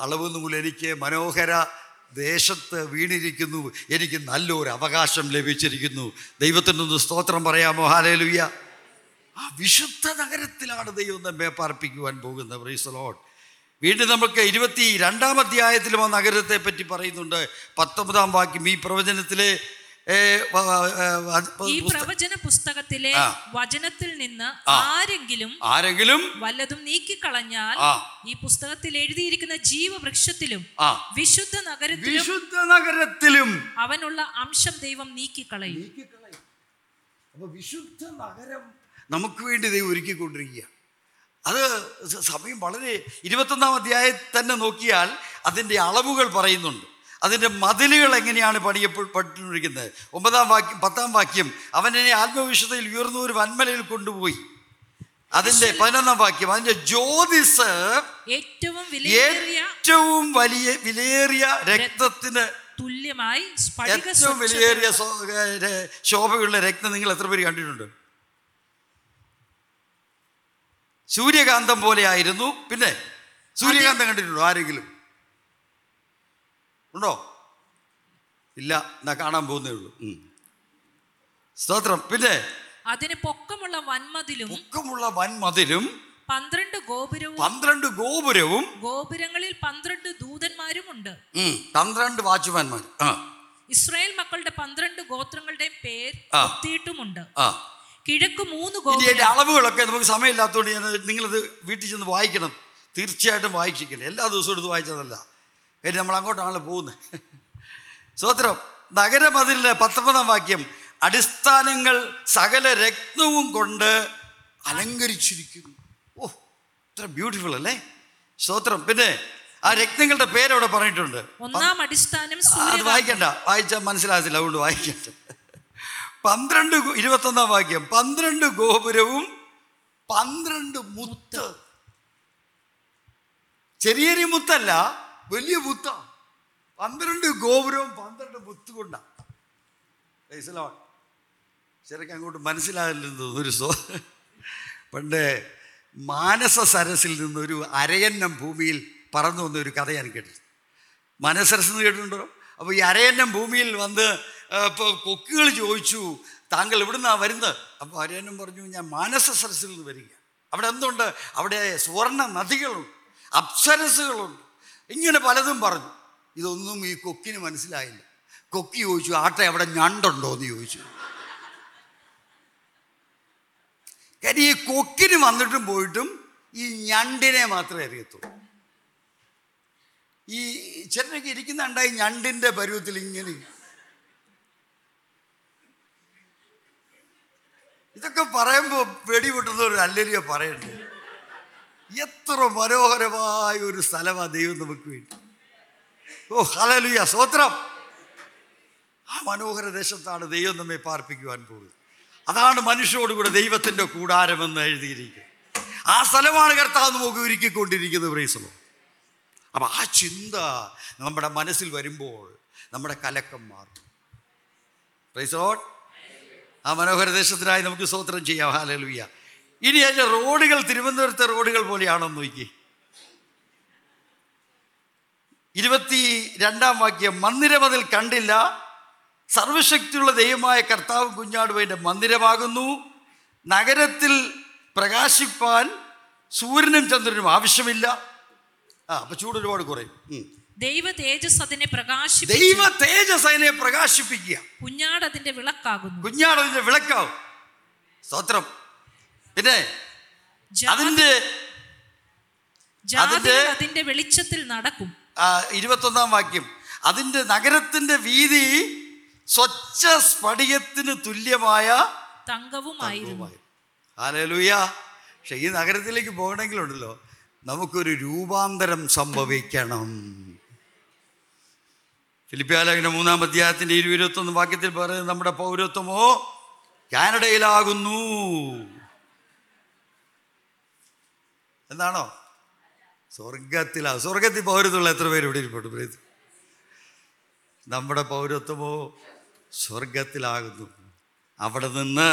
അളവ് നൂൽ എനിക്ക് മനോഹര ദേശത്ത് വീണിരിക്കുന്നു. എനിക്ക് നല്ലൊരു അവകാശം ലഭിച്ചിരിക്കുന്നു. ദൈവത്തിനൊന്ന് സ്തോത്രം പറയാമോ? ഹാലേലുയ്യ ആ വിശുദ്ധ നഗരത്തിലാണ് ദൈവം നമ്മെ പാർപ്പിക്കുവാൻ പോകുന്നത്. പ്രൈസ് ലോഡ് വീണ്ടും നമുക്ക് ഇരുപത്തി രണ്ടാം അധ്യായത്തിലും ആ നഗരത്തെ പറ്റി പറയുന്നുണ്ട്. പത്തൊമ്പതാം വാക്യം ഈ പ്രവചനത്തിലെ ഈ പ്രവചന പുസ്തകത്തിലെ. വചനത്തിൽ നിന്ന് ആരെങ്കിലും ആരെങ്കിലും വല്ലതും നീക്കിക്കളഞ്ഞാൽ. ഈ പുസ്തകത്തിൽ എഴുതിയിരിക്കുന്ന ജീവവൃക്ഷത്തിലും വിശുദ്ധ നഗരത്തിലും വിശുദ്ധ നഗരത്തിലും അവനുള്ള അംശം ദൈവം നീക്കിക്കളയും. നീക്കിക്കളയും. അപ്പൊ വിശുദ്ധ നഗരം നമുക്ക് വേണ്ടി ദൈവം ഒരുക്കിക്കൊണ്ടിരിക്കുക അത് സമയം വളരെ ഇരുപത്തൊന്നാം അധ്യായത്തിൽ തന്നെ നോക്കിയാൽ അതിന്റെ അളവുകൾ പറയുന്നുണ്ട്. അതിന്റെ മതിലുകൾ എങ്ങനെയാണ് പണിയപ്പെട്ടിരിക്കുന്നത് ഒമ്പതാം വാക്യം പത്താം വാക്യം അവൻ എന്നെ ആത്മവിശുദ്ധയിൽ ഉയർന്ന ഒരു വന്മലയിൽ കൊണ്ടുപോയി. അതിന്റെ പതിനൊന്നാം വാക്യം അതിന്റെ ജ്യോതിസ് ഏറ്റവും ഏറ്റവും വലിയ വിലയേറിയ രക്തത്തിന് തുല്യമായി ഏറ്റവും വിലയേറിയ ശോഭയുള്ള രക്തം നിങ്ങൾ എത്ര പേര് കണ്ടിട്ടുണ്ട്? സൂര്യകാന്തം പോലെ ആയിരുന്നു. പിന്നെ സൂര്യകാന്തം കണ്ടിട്ടുണ്ടോ ആരെങ്കിലും? ഉണ്ടോ? ഇല്ല എന്നാ കാണാൻ പോകുന്നേ ഉള്ളൂ. സ്തോത്രം. പിന്നെ? അതിന് പൊക്കമുള്ള വൻമതിലും പൊക്കമുള്ള വൻമതിലും പന്ത്രണ്ട് ഗോപുരവും പന്ത്രണ്ട് ഗോപുരവും ഗോപുരങ്ങളിൽ പന്ത്രണ്ട് ദൂതന്മാരും ഉണ്ട്. പന്ത്രണ്ട് വാച്ച്മാൻമാർ ഇസ്രായേൽ മക്കളുടെ പന്ത്രണ്ട് ഗോത്രങ്ങളുടെ പേര് എത്തിയിട്ടുമുണ്ട് കിഴക്ക് മൂന്ന് ഗോപുര അളവുകളൊക്കെ നമുക്ക് സമയമില്ലാത്തതുകൊണ്ട് ഞാൻ നിങ്ങളിത് വീട്ടിൽ ചെന്ന് വായിക്കണം. തീർച്ചയായിട്ടും വായിച്ചിരിക്കണം. എല്ലാ ദിവസവും എടുത്ത് വായിച്ചതല്ല. കാര്യം നമ്മൾ അങ്ങോട്ടാണല്ലോ പോകുന്നത് സ്വത്രം നഗരമതിലിന്റെ പത്തൊമ്പതാം വാക്യം. അടിസ്ഥാനങ്ങൾ സകല രക്തവും കൊണ്ട് അലങ്കരിച്ചിരിക്കുന്നു. ഓ ഇത്ര ബ്യൂട്ടിഫുൾ അല്ലേ? സ്തോത്രം. പിന്നെ ആ രക്തങ്ങളുടെ പേരവിടെ പറഞ്ഞിട്ടുണ്ട്. ഒന്നാം അടിസ്ഥാനം അത് വായിക്കണ്ട. വായിച്ചാൽ മനസ്സിലാകത്തില്ല. അതുകൊണ്ട് വായിക്കണ്ട. പന്ത്രണ്ട് ഇരുപത്തൊന്നാം വാക്യം. പന്ത്രണ്ട് ഗോപുരവും പന്ത്രണ്ട് മുത്ത്. ചെറിയൊരു ചെറിയ മുത്തല്ല. വലിയ മുത്ത പന്ത്രണ്ട് ഗോപുരവും പന്ത്രണ്ട് മുത്ത് കൊണ്ടാണ് ശരിക്കും അങ്ങോട്ട് മനസ്സിലാകില്ലെന്ന് ഒരു സോ പണ്ട് മാനസ സരസിൽ നിന്നൊരു അരയന്നം ഭൂമിയിൽ പറന്നു വന്ന ഒരു കഥ ഞാൻ കേട്ടിട്ടുണ്ട് എന്ന് കേട്ടിട്ടുണ്ടോ? അപ്പോൾ ഈ അരയന്നം ഭൂമിയിൽ വന്ന് ഇപ്പോൾ കൊക്കുകൾ ചോദിച്ചു താങ്കൾ എവിടുന്നാ വരുന്നത്? അപ്പോൾ അരയന്നം പറഞ്ഞു ഞാൻ മാനസ സരസിൽ നിന്ന് വരിക അവിടെ എന്തുണ്ട്? അവിടെ സുവർണ നദികളുണ്ട് അപ്സരസുകളുണ്ട് ഇങ്ങനെ പലതും പറഞ്ഞു. ഇതൊന്നും ഈ കൊക്കിന് മനസ്സിലായില്ല. കൊക്കി ചോദിച്ചു ആട്ടെ അവിടെ ഞണ്ടുണ്ടോ? എന്ന് ചോദിച്ചു. കാര്യം ഈ കൊക്കിന് വന്നിട്ടും പോയിട്ടും ഈ ഞണ്ടിനെ മാത്രമേ അറിയത്തുള്ളൂ. ഈ ചെറിയൊക്കെ ഇരിക്കുന്നുണ്ടായി ഞണ്ടിന്റെ പരുവത്തിൽ ഇങ്ങനെ. ഇതൊക്കെ പറയുമ്പോൾ വെടിപൊട്ടുന്ന ഒരു അല്ലരിയ പറയണ്ടേ? എത്ര മനോഹരമായ ഒരു സ്ഥലമാണ് ദൈവം നമുക്ക് വേണ്ടി. ഓ ഹലലുയ സ്വത്രം ആ മനോഹര ദേശത്താണ് ദൈവം നമ്മെ പാർപ്പിക്കുവാൻ പോകുന്നത്. അതാണ് മനുഷ്യരോടുകൂടെ ദൈവത്തിന്റെ കൂടാരമെന്ന് എഴുതിയിരിക്കുന്നത്. ആ സ്ഥലമാണ് കർത്താവ് നമുക്ക് ഒരുക്കിക്കൊണ്ടിരിക്കുന്നത് പ്രൈസലോ. അപ്പം ആ ചിന്ത നമ്മുടെ മനസ്സിൽ വരുമ്പോൾ നമ്മുടെ കലക്കം മാറും. പ്രൈസോൺ ആ മനോഹര ദേശത്തിനായി നമുക്ക് സ്വോത്രം ചെയ്യാം ഹാലലുയ്യ ഇനി അതിന്റെ റോഡുകൾ തിരുവനന്തപുരത്തെ റോഡുകൾ പോലെയാണെന്ന് നോക്കി ഇരുപത്തി രണ്ടാം വാക്യം മന്ദിരമതിൽ കണ്ടില്ല. സർവശക്തിയുള്ള ദൈവമായ കർത്താവ് കുഞ്ഞാടുവയുടെ മന്ദിരമാകുന്നു. നഗരത്തിൽ പ്രകാശിപ്പാൻ സൂര്യനും ചന്ദ്രനും ആവശ്യമില്ല. ആ അപ്പൊ ചൂട് ഒരുപാട് കുറയും. ദൈവ തേജസ് അതിനെ പ്രകാശി ദൈവ തേജസ് അതിനെ പ്രകാശിപ്പിക്കുക. കുഞ്ഞാട് അതിന്റെ വിളക്കാകുന്നു. കുഞ്ഞാട് അതിന്റെ വിളക്കാവും. സ്തോത്രം. പിന്നെ അതിന്റെ അതിന്റെ- വെളിച്ചത്തിൽ നടക്കും. ഇരുപത്തൊന്നാം വാക്യം. അതിന്റെ നഗരത്തിന്റെ വീതി സ്വച്ഛ സ്ഫടികത്തിന് തുല്യമായ തങ്കവുമായിരുന്നു. പക്ഷെ ഈ നഗരത്തിലേക്ക് പോകണമെങ്കിലുണ്ടല്ലോ. നമുക്കൊരു രൂപാന്തരം സംഭവിക്കണം. ഫിലിപ്പിയാലേഖന മൂന്നാം അധ്യായത്തിന്റെ ഇരുപത്തൊന്ന് വാക്യത്തിൽ പറയുന്നത് നമ്മുടെ പൗരത്വമോ കാനഡയിലാകുന്നു. എന്നാണോ സ്വർഗത്തിലാ സ്വർഗത്തിൽ പൗരത്വമുള്ള എത്ര പേര് ഇവിടെ ഇരിപ്പുണ്ട് നമ്മുടെ പൗരത്വമോ സ്വർഗത്തിലാകുന്നു അവിടെ നിന്ന്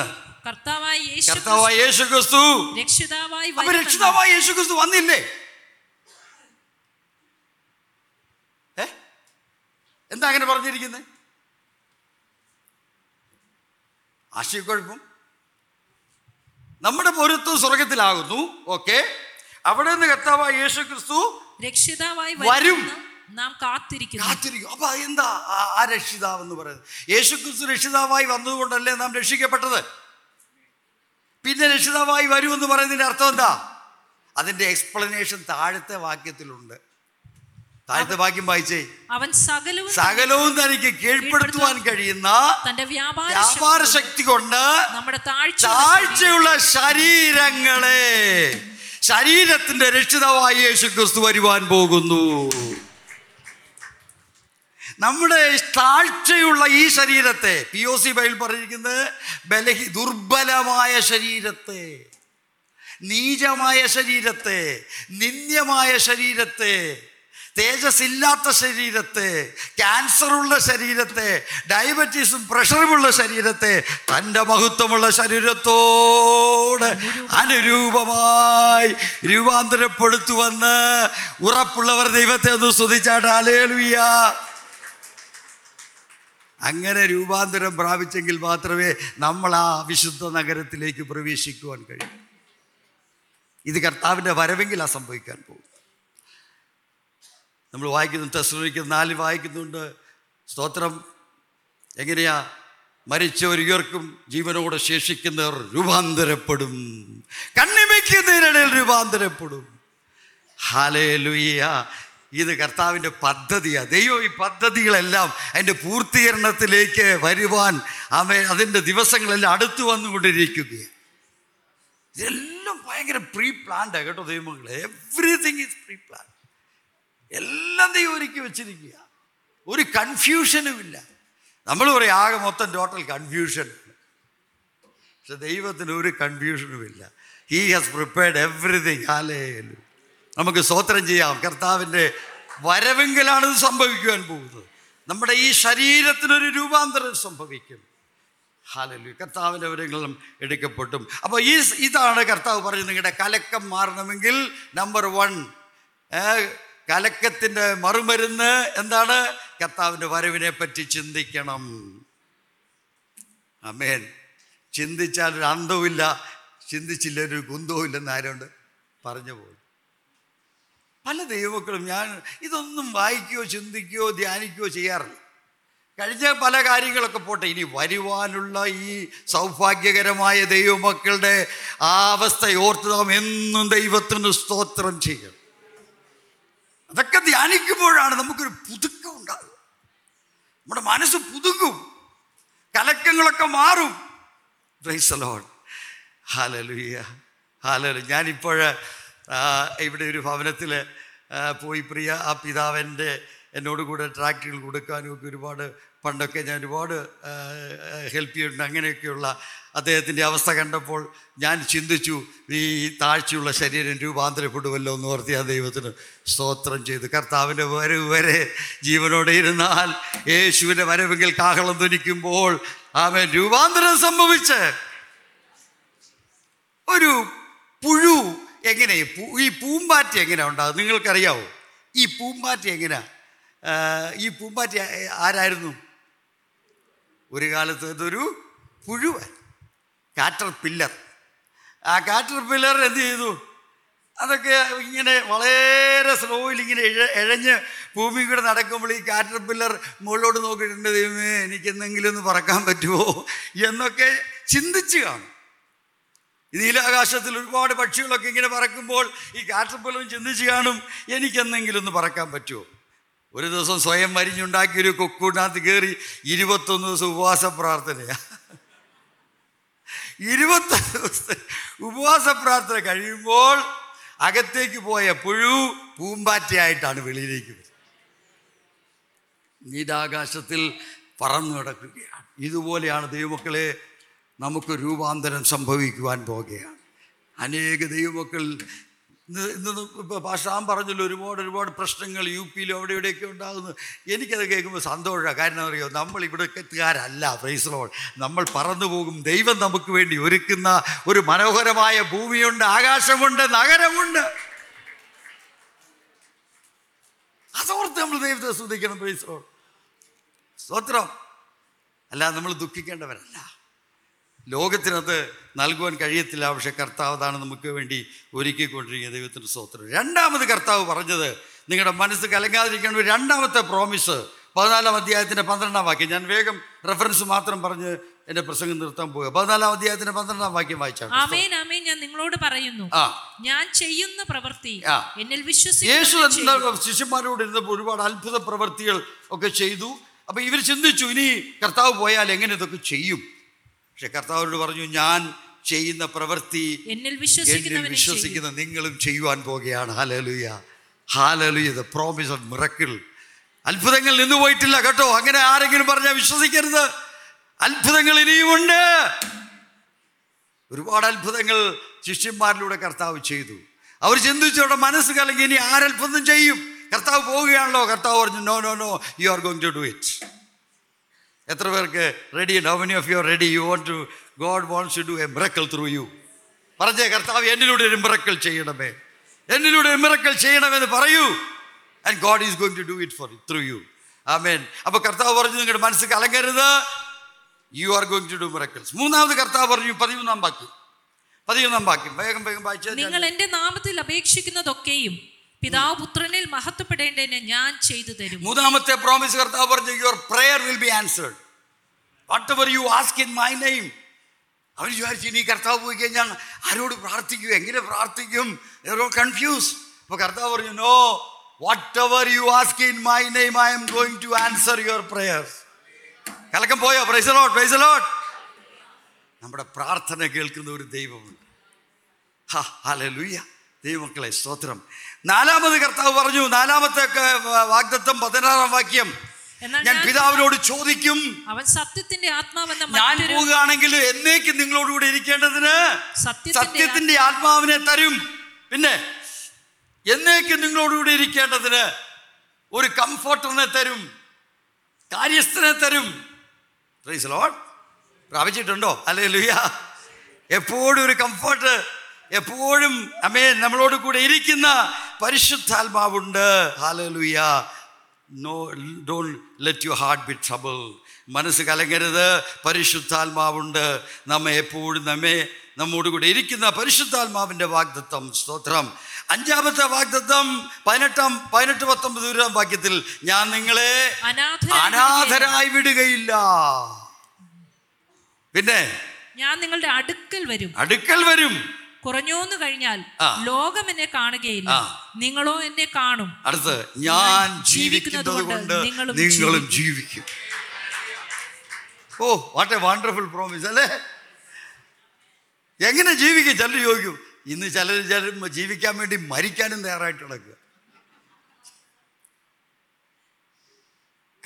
കർത്താവായ യേശു കർത്താവായ യേശു ക്രിസ്തു. രക്ഷിതാവായി രക്ഷിതാവായ യേശു ക്രിസ്തു വന്നില്ലേ? ഏ? എന്താ അങ്ങനെ പറഞ്ഞിരിക്കുന്നത് ആശയക്കുഴപ്പം? നമ്മുടെ പൗരത്വം സ്വർഗത്തിലാകുന്നു ഓക്കെ. അവിടെ നിന്ന് കർത്താവായ യേശു ക്രിസ്തു രക്ഷിതാവായി വരും. നാം കാത്തിരിക്കുന്നു. കാത്തിരിക്കും. അപ്പൊ എന്താ ആ- രക്ഷിതാവ് എന്ന് പറയുന്നത്? യേശു ക്രിസ്തു രക്ഷിതാവായി വന്നതുകൊണ്ടല്ലേ നാം രക്ഷിക്കപ്പെട്ടത്? പിന്നെ രക്ഷിതാവായി വരും എന്ന് പറയുന്നതിന്റെ അർത്ഥം എന്താ? അതിന്റെ എക്സ്പ്ലനേഷൻ താഴത്തെ വാക്യത്തിലുണ്ട്. താഴത്തെ വാക്യം വായിച്ചേ. അവൻ സകലവും സകലവും തനിക്ക് കീഴ്പ്പെടുത്തുവാൻ കഴിയുന്ന തന്റെ വ്യാപാര വ്യാപാര ശക്തി ശക്തി കൊണ്ട് നമ്മുടെ താഴ്ച താഴ്ചയുള്ള ശരീരങ്ങളെ. ശരീരത്തിന്റെ രക്ഷിതാവായ യേശു ക്രിസ്തു വരുവാൻ പോകുന്നു. നമ്മുടെ താഴ്ചയുള്ള ഈ ശരീരത്തെ പി ഒ സി ബൈൽ പറഞ്ഞിരിക്കുന്നത് ബലഹി ദുർബലമായ ശരീരത്തെ നീചമായ ശരീരത്തെ നിന്ദ്യമായ ശരീരത്തെ തേജസ് ഇല്ലാത്ത ശരീരത്തെ ക്യാൻസറുള്ള ശരീരത്തെ ഡയബറ്റീസും പ്രഷറുമുള്ള ശരീരത്തെ തന്റെ മഹത്വമുള്ള ശരീരത്തോട് അനുരൂപമായി രൂപാന്തരപ്പെടുത്തുവന്ന് ഉറപ്പുള്ളവർ ദൈവത്തെ ഒന്ന് സ്തുതിച്ചാട്ട്. അലേലുയ്യ അങ്ങനെ രൂപാന്തരം പ്രാപിച്ചെങ്കിൽ മാത്രമേ നമ്മൾ ആ വിശുദ്ധ നഗരത്തിലേക്ക് പ്രവേശിക്കുവാൻ കഴിയൂ. ഇത് കർത്താവിന്റെ വരവെങ്കിൽ ആ സംഭവിക്കാൻ പോകും നമ്മൾ വായിക്കുന്നു തെസ്സലോനിക്കുന്ന നാല് വായിക്കുന്നുണ്ട്. സ്തോത്രം. എങ്ങനെയാ? മരിച്ചവർ ഉയർക്കും ജീവനോടെ ശേഷിക്കുന്നവർ രൂപാന്തരപ്പെടും. കണ്ണിമയ്ക്കുന്നതിനിടയിൽ രൂപാന്തരപ്പെടും. ഹാലേ ലുയ്യ ഇത് കർത്താവിന്റെ പദ്ധതിയാണ് ദൈവം ഈ പദ്ധതികളെല്ലാം അതിന്റെ പൂർത്തീകരണത്തിലേക്ക് വരുവാൻ അവ അതിന്റെ ദിവസങ്ങളെല്ലാം അടുത്തു വന്നുകൊണ്ടിരിക്കുകയാണ് ഇതെല്ലാം ഭയങ്കര പ്രീ പ്ലാൻഡാണ് കേട്ടോ ദൈവങ്ങളെ എവ്രിതിങ് ഈസ് പ്രീ പ്ലാൻ എല്ലാം ദൈവം ഒരുക്കി വെച്ചിരിക്കുക. ഒരു കൺഫ്യൂഷനും ഇല്ല നമ്മൾ പറയും ആകെ മൊത്തം ടോട്ടൽ കൺഫ്യൂഷൻ പക്ഷെ ദൈവത്തിന് ഒരു കൺഫ്യൂഷനും ഇല്ല ഹീ ഹാസ് പ്രിപ്പയർഡ് എവറിഥിങ് ആലേലും നമുക്ക് സ്വോത്രം ചെയ്യാം. കർത്താവിന്റെ വരവെങ്കിലാണ് ഇത് സംഭവിക്കുവാൻ പോകുന്നത്. നമ്മുടെ ഈ ശരീരത്തിനൊരു രൂപാന്തരം സംഭവിക്കും. ഹാലലു കർത്താവിന്റെ വരങ്ങളും എടുക്കപ്പെട്ടും. അപ്പോൾ ഈ ഇതാണ് കർത്താവ് പറഞ്ഞത് നിങ്ങളുടെ കലക്കം മാറണമെങ്കിൽ നമ്പർ വൺ കലക്കത്തിന്റെ മറുമരുന്ന് എന്താണ്? കർത്താവിന്റെ വരവിനെ പറ്റി ചിന്തിക്കണം. അമേൻ ചിന്തിച്ചാൽ ഒരു അന്തവുമില്ല ചിന്തിച്ചില്ല ഒരു കുന്തവും ഇല്ലെന്ന് ആരുണ്ട് പറഞ്ഞു പോകും. പല ദൈവക്കളും ഞാൻ ഇതൊന്നും വായിക്കുകയോ ചിന്തിക്കുകയോ ധ്യാനിക്കുകയോ ചെയ്യാറില്ല. കഴിഞ്ഞ പല കാര്യങ്ങളൊക്കെ പോട്ടെ ഇനി വരുവാനുള്ള ഈ സൗഭാഗ്യകരമായ ദൈവമക്കളുടെ ആ അവസ്ഥ ഓർത്ത് നാം എന്നും ദൈവത്തിന് സ്തോത്രം ചെയ്യണം. അതൊക്കെ ധ്യാനിക്കുമ്പോഴാണ് നമുക്കൊരു പുതുക്കം ഉണ്ടാകുന്നത് നമ്മുടെ മനസ്സ് പുതുങ്ങും. കലക്കങ്ങളൊക്കെ മാറും. ഹാലലു ഹാലലുയ്യ ഹാലലു ഞാനിപ്പോൾ ഇവിടെ ഒരു ഭവനത്തിൽ പോയി പ്രിയ ആ പിതാവിന്റെ എന്നോട് കൂടെ ട്രാക്ടറിൽ കൊടുക്കാനും ഒക്കെ ഒരുപാട് പണ്ടൊക്കെ ഞാൻ ഒരുപാട് ഹെൽപ്പ് ചെയ്തിട്ടുണ്ട്. അങ്ങനെയൊക്കെയുള്ള അദ്ദേഹത്തിന്റെ അവസ്ഥ കണ്ടപ്പോൾ ഞാൻ ചിന്തിച്ചു ഈ താഴ്ചയുള്ള ശരീരം രൂപാന്തരപ്പെടുമല്ലോ എന്ന് ഓർത്തി ആ ദൈവത്തിന് സ്തോത്രം ചെയ്ത്. കർത്താവിന്റെ വരവ് വരെ ജീവനോടെ ഇരുന്നാൽ യേശുവിന്റെ വരവെങ്കിൽ കാഹളം ധനിക്കുമ്പോൾ അവൻ രൂപാന്തരം സംഭവിച്ച് ഒരു പുഴു എങ്ങനെ ഈ പൂമ്പാറ്റ എങ്ങനെ ഉണ്ടാകും നിങ്ങൾക്കറിയാവോ? ഈ പൂമ്പാറ്റ എങ്ങനെയാണ് ഈ പൂമ്പാറ്റ ആരായിരുന്നു? ഒരു കാലത്ത് ഇതൊരു പുഴുവൻ കാറ്റർ പില്ലർ ആ കാറ്റർ പില്ലർ എന്ത് ചെയ്തു? അതൊക്കെ ഇങ്ങനെ വളരെ സ്ലോയിൽ ഇങ്ങനെ ഇഴ ഇഴഞ്ഞ് ഭൂമി കൂടെ നടക്കുമ്പോൾ ഈ കാറ്റർ പില്ലർ മുകളിലോട്ട് നോക്കിയിട്ടുണ്ട് ദൈവമേ എനിക്ക് എന്തെങ്കിലും ഒന്ന് പറക്കാൻ പറ്റുമോ? എന്നൊക്കെ ചിന്തിച്ച് കാണും. നീലാകാശത്തിൽ ഒരുപാട് പക്ഷികളൊക്കെ ഇങ്ങനെ പറക്കുമ്പോൾ ഈ കാറ്റർ പില്ലറും ചിന്തിച്ച് കാണും എനിക്കെന്തെങ്കിലും ഒന്ന് പറക്കാൻ പറ്റുമോ? ഒരു ദിവസം സ്വയം മരിഞ്ഞുണ്ടാക്കി ഒരു കൊക്കൂടിനകത്ത് കയറി ഇരുപത്തൊന്ന് ദിവസം ഉപവാസ പ്രാർത്ഥനയാണ് ഇരുപത്തൊന്ന് ദിവസത്തെ ഉപവാസ പ്രാർത്ഥന കഴിയുമ്പോൾ അകത്തേക്ക് പോയ പുഴു പൂമ്പാറ്റയായിട്ടാണ് വെളിയിലേക്ക് വരുന്നത്. പറന്നു നടക്കുകയാണ്. ഇതുപോലെയാണ് ദൈവമക്കളെ നമുക്ക് രൂപാന്തരം സംഭവിക്കുവാൻ പോകുകയാണ്. അനേക ദൈവമക്കൾ ഇന്ന് ഇന്ന് ഇപ്പോൾ പാഷാം പറഞ്ഞല്ലോ ഒരുപാട് ഒരുപാട് പ്രശ്നങ്ങൾ യു പിയിലും അവിടെ ഇവിടെയൊക്കെ ഉണ്ടാകുന്നു. എനിക്കത് കേൾക്കുമ്പോൾ സന്തോഷമാണ് കാരണം അറിയോ നമ്മൾ ഇവിടെക്കാരല്ല ഫ്രൈസറോൾ നമ്മൾ പറന്നു പോകും ദൈവം നമുക്ക് വേണ്ടി ഒരുക്കുന്ന ഒരു മനോഹരമായ ഭൂമിയുണ്ട് ആകാശമുണ്ട് നഗരമുണ്ട്. അതോർത്ത് നമ്മൾ ദൈവത്തെ ശ്രദ്ധിക്കണം ഫ്രൈസറോൾ സ്തോത്രം. അല്ല നമ്മൾ ദുഃഖിക്കേണ്ടവരല്ല. ലോകത്തിനത് നൽകുവാൻ കഴിയത്തില്ല. പക്ഷെ കർത്താവ് അതാണ് നമുക്ക് വേണ്ടി ഒരുക്കിക്കൊണ്ടിരിക്കുന്ന ദൈവത്തിന്റെ സ്തോത്രം. രണ്ടാമത് കർത്താവ് പറഞ്ഞത് നിങ്ങളുടെ മനസ്സ് കലങ്ങാതിരിക്കേണ്ട ഒരു രണ്ടാമത്തെ പ്രോമിസ് പതിനാലാം അധ്യായത്തിന്റെ പന്ത്രണ്ടാം വാക്യം. ഞാൻ വേഗം റെഫറൻസ് മാത്രം പറഞ്ഞ് എന്റെ പ്രസംഗം നിർത്താൻ പോകുക പതിനാലാം അധ്യായത്തിന്റെ പന്ത്രണ്ടാം വാക്യം വായിച്ചാൽ ആമേൻ ആമേൻ. ഞാൻ നിങ്ങളോട് പറയുന്നു. ഞാൻ ചെയ്യുന്ന പ്രവൃത്തി. എന്നിൽ യേശു എന്താ ശിഷ്യന്മാരോട് ഇരുന്നപ്പോൾ ഒരുപാട് അത്ഭുത പ്രവൃത്തികൾ ഒക്കെ ചെയ്തു. അപ്പൊ ഇവർ ചിന്തിച്ചു ഇനി കർത്താവ് പോയാൽ എങ്ങനെ ഇതൊക്കെ ചെയ്യും? പക്ഷെ കർത്താവിനോട് പറഞ്ഞു ഞാൻ ചെയ്യുന്ന പ്രവൃത്തി എന്നിൽ. വിശ്വസിക്കുന്ന നിങ്ങളും ചെയ്യുവാൻ പോകുകയാണ്. Hallelujah hallelujah the promise of miracle അത്ഭുതങ്ങൾ നിന്ന് പോയിട്ടില്ല കേട്ടോ. അങ്ങനെ ആരെങ്കിലും പറഞ്ഞാൽ വിശ്വസിക്കരുത്. അത്ഭുതങ്ങൾ ഇനിയുമുണ്ട് ഒരുപാട് അത്ഭുതങ്ങൾ ശിഷ്യന്മാരിലൂടെ കർത്താവ് ചെയ്തു. അവർ ചിന്തിച്ചു അവിടെ മനസ്സ് കലങ്ങി ഇനി ആരത്ഭുതം ചെയ്യും? കർത്താവ് പോവുകയാണല്ലോ കർത്താവ് പറഞ്ഞു no no no you are going to do it എത്ര പേർക്ക് ready how many of you ready you want to God wants to do a miracle through you പറഞ്ഞേ കർത്താവ് എന്നിലൂടെ ഒരു മിറക്കൽ ചെയ്യണമേ. എന്നിലൂടെ ഒരു മിറക്കൽ ചെയ്യണമെന്ന് പറയൂ. And God is going to do it for through you amen അപ്പോൾ കർത്താവ് പറഞ്ഞു നിങ്ങളുടെ മനസ്സ് കലങ്ങരുത്. You are going to do miracles മൂന്നാമത് കർത്താവ് പറഞ്ഞു പതിമൂന്നാം ബാക്കി പതിമൂന്നാം ബാക്കി വേഗം വേഗം വായിച്ചു നിങ്ങൾ എന്റെ നാമത്തിൽ അപേക്ഷിക്കുന്നതൊക്കെയും പിതാവ് പുത്രനിൽ മഹത്വപ്പെടേണ്ടതിന് ഞാൻ ചെയ്തു തരും. മൂന്നാമത്തെ പ്രോമിസ് കർത്താവ് പറഞ്ഞു your prayer will be answered whatever you ask in my name അവർ വിചാരിച്ചു ഇനി കർത്താവ് പോയി കഴിഞ്ഞാൽ ആരോട് പ്രാർത്ഥിക്കും? എങ്ങനെ പ്രാർത്ഥിക്കും? കൺഫ്യൂസ് അപ്പോൾ കർത്താവ് പറഞ്ഞു no whatever you ask in my name I am going to answer your prayers കലക്കം പോയോ? പ്രൈസലോട്ട് പ്രൈസലോട്ട് പ്രൈസ് ലോട്ട് നമ്മുടെ പ്രാർത്ഥന കേൾക്കുന്ന ഒരു ദൈവമുണ്ട്. ഹാ ഹലലുയ്യ ദൈവമക്കളെ സ്തോത്രം. നാലാമത് കർത്താവ് പറഞ്ഞു നാലാമത്തെ വാഗ്ദത്വം പതിനാറാം വാക്യം. ഞാൻ പിതാവിനോട് ചോദിക്കും അവൻ സത്യത്തിന്റെ ആത്മാവെന്ന ഞാൻ പോവുകയാണെങ്കിൽ എന്നേക്കും നിങ്ങളോടുകൂടി ഇരിക്കേണ്ടതിന് സത്യത്തിന്റെ സത്യത്തിന്റെ ആത്മാവിനെ തരും. പിന്നെ എന്നേക്കും നിങ്ങളോടുകൂടി ഇരിക്കേണ്ടതിന് ഒരു കംഫർട്ടറിനെ തരും കാര്യസ്ഥനെ തരും. പ്രൈസ് ലോഡ് പ്രാപിച്ചിട്ടുണ്ടോ? അല്ലേ ലുയ എപ്പോഴും ഒരു കംഫർട്ട് എപ്പോഴും അമ്മേ നമ്മളോട് കൂടെ ഇരിക്കുന്ന പരിശുദ്ധാത്മാവുണ്ട്. Hallelujah no don't let you heart be trouble മനസ്സ് കലങ്ങരുത്. പരിശുദ്ധാത്മാവുണ്ട്. നമ്മെ എപ്പോഴും നമ്മെ നമ്മോട് കൂടെ ഇരിക്കുന്ന പരിശുദ്ധാത്മാവിന്റെ വാഗ്ദത്വം സ്തോത്രം. അഞ്ചാമത്തെ വാഗ്ദത്വം പതിനെട്ടാം പതിനെട്ട് പത്തൊമ്പത് ദൂരം വാക്യത്തിൽ ഞാൻ നിങ്ങളെ അനാഥരായി വിടുകയില്ല. പിന്നെ? ഞാൻ നിങ്ങളുടെ അടുക്കൽ വരും. അടുക്കൽ വരും. കുറഞ്ഞോന്ന് കഴിഞ്ഞാൽ. ലോകം എന്നെ കാണുകയില്ല. നിങ്ങളോ എന്നെ കാണും. അടുത്ത് ഞാൻ ജീവിക്കുന്നത് കൊണ്ട് നിങ്ങളും നിങ്ങളും ജീവിക്കും. Oh what a wonderful promise അല്ലേ? എങ്ങനെ ജീവിക്കും? ചിലർ ചോദിക്കും ഇന്ന് ചിലർ ചിലർ ജീവിക്കാൻ വേണ്ടി മരിക്കാനും തയ്യാറായിട്ട് കിടക്കുക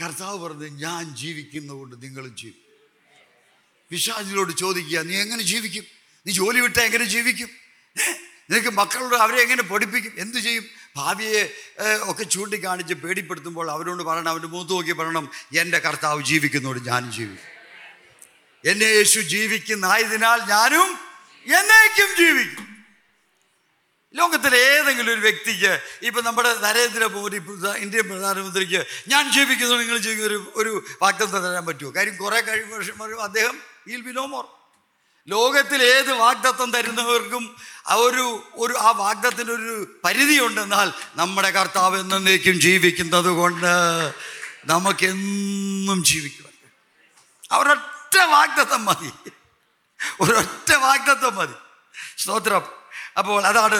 കർത്താവ് പറഞ്ഞു ഞാൻ ജീവിക്കുന്നതുകൊണ്ട് നിങ്ങളും ജീവിക്കും. വിശ്വാസികളോട് ചോദിക്കുക നീ എങ്ങനെ ജീവിക്കും? നീ ജോലി വിട്ടാൽ എങ്ങനെ ജീവിക്കും? നിനക്ക് മക്കളോട് അവരെ എങ്ങനെ പഠിപ്പിക്കും? എന്തു ചെയ്യും? ഭാവിയെ ഒക്കെ ചൂണ്ടിക്കാണിച്ച് പേടിപ്പെടുത്തുമ്പോൾ അവരോട് പറയണം അവന്റെ മൂത്ത് നോക്കി പറയണം എന്റെ കർത്താവ് ജീവിക്കുന്നോട് ഞാനും ജീവിക്കും. എന്നെ യേശു ജീവിക്കുന്നായതിനാൽ ഞാനും എന്നേക്കും ജീവിക്കും. ലോകത്തിലെ ഏതെങ്കിലും ഒരു വ്യക്തിക്ക് ഇപ്പം നമ്മുടെ നരേന്ദ്രമോദി മോദി ഇന്ത്യൻ പ്രധാനമന്ത്രിക്ക് ഞാൻ ജീവിക്കുന്നു നിങ്ങൾ ജീവിക്കുന്ന ഒരു ഒരു വാഗ്ദത്തം തരാൻ പറ്റുമോ? കാര്യം കുറേ കഴിവ് വർഷം അദ്ദേഹം വിൽ ബി നോ മോർ ലോകത്തിൽ ഏത് വാഗ്ദത്തം തരുന്നവർക്കും ആ ഒരു ഒരു ആ വാഗ്ദത്തിന് ഒരു പരിധിയുണ്ടെന്നാൽ നമ്മുടെ കർത്താവ് എന്നേക്കും ജീവിക്കുന്നത് കൊണ്ട് നമുക്കെന്നും ജീവിക്കുവാൻ. അവരൊറ്റ വാഗ്ദത്തം മതി. ഒരൊറ്റ വാഗ്ദത്തം മതി. സ്തോത്രം. അപ്പോൾ അതാണ്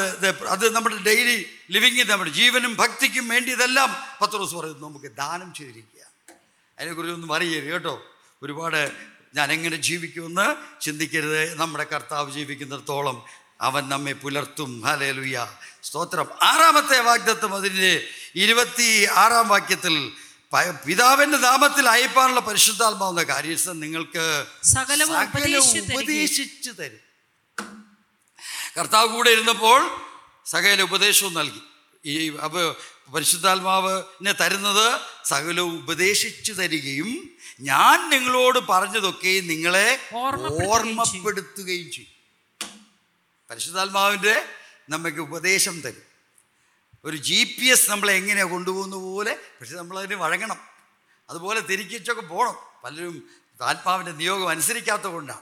അത് നമ്മുടെ ഡെയിലി ലിവിങ് നമ്മുടെ ജീവനും ഭക്തിക്കും വേണ്ടി ഇതെല്ലാം ദിവസം പറയുന്നു. നമുക്ക് ദാനം ചെയ്തിരിക്കുക അതിനെക്കുറിച്ചൊന്നും അറിയരുത് കേട്ടോ. ഒരുപാട് ഞാൻ എങ്ങനെ ജീവിക്കുമെന്ന് ചിന്തിക്കരുത്. നമ്മുടെ കർത്താവ് ജീവിക്കുന്നിടത്തോളം അവൻ നമ്മെ പുലർത്തും. ഹലേലുയ്യ സ്തോത്രം. ആറാമത്തെ വാഗ്ദത്വം അതിന്റെ ഇരുപത്തി ആറാം വാക്യത്തിൽ പിതാവിന്റെ നാമത്തിൽ അയപ്പാനുള്ള പരിശുദ്ധാത്മാവുന്ന കാര്യസ്ഥൻ നിങ്ങൾക്ക് ഉപദേശിച്ചു തരും. കർത്താവ് കൂടെ ഇരുന്നപ്പോൾ സകല ഉപദേശവും നൽകി. ഈ അപ്പോൾ പരിശുദ്ധാത്മാവിനെ തരുന്നത് സകലവും ഉപദേശിച്ചു തരികയും ഞാൻ നിങ്ങളോട് പറഞ്ഞതൊക്കെ നിങ്ങളെ ഓർമ്മപ്പെടുത്തുകയും ചെയ്യും. പരിശുദ്ധാത്മാവിന്റെ നമുക്ക് ഉപദേശം തരും. ഒരു ജി പി എസ് നമ്മളെ എങ്ങനെയാണ് കൊണ്ടുപോകുന്ന പോലെ പക്ഷെ നമ്മളതിന് വഴങ്ങണം. അതുപോലെ തിരിച്ചൊക്കെ പോകണം. പലരും ആത്മാവിന്റെ നിയോഗം അനുസരിക്കാത്ത കൊണ്ടാണ്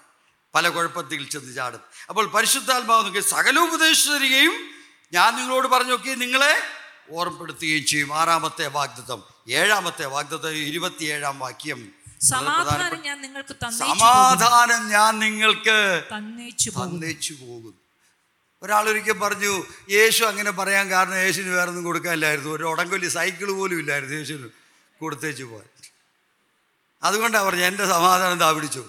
പല കുഴപ്പത്തിൽ ചെന്ന് ചാടും അപ്പോൾ പരിശുദ്ധാത്മാവ് നിങ്ങൾക്ക് സകല ഉപദേശിച്ചു തരികയും ഞാൻ നിങ്ങളോട് പറഞ്ഞൊക്കെ നിങ്ങളെ ഓർമ്മപ്പെടുത്തുകയും ചെയ്യും. ആറാമത്തെ വാഗ്ദത്വം ഏഴാമത്തെ വാഗ്ദത്വം ഇരുപത്തിയേഴാം വാക്യം. സമാധാനം ഞാൻ നിങ്ങൾക്ക്. സമാധാനം ഞാൻ നിങ്ങൾക്ക് തന്നേച്ചു പോകും ഒരാളൊരിക്കൽ പറഞ്ഞു യേശു അങ്ങനെ പറയാൻ കാരണം യേശുവിന് വേറെ ഒന്നും കൊടുക്കാനില്ലായിരുന്നു. ഒരു ഉടങ്കൊല്ലി സൈക്കിൾ പോലും ഇല്ലായിരുന്നു യേശുവിന് കൊടുത്തേച്ചു പോയി അതുകൊണ്ടാണ് പറഞ്ഞു എന്റെ സമാധാനം താ പിടിച്ചു.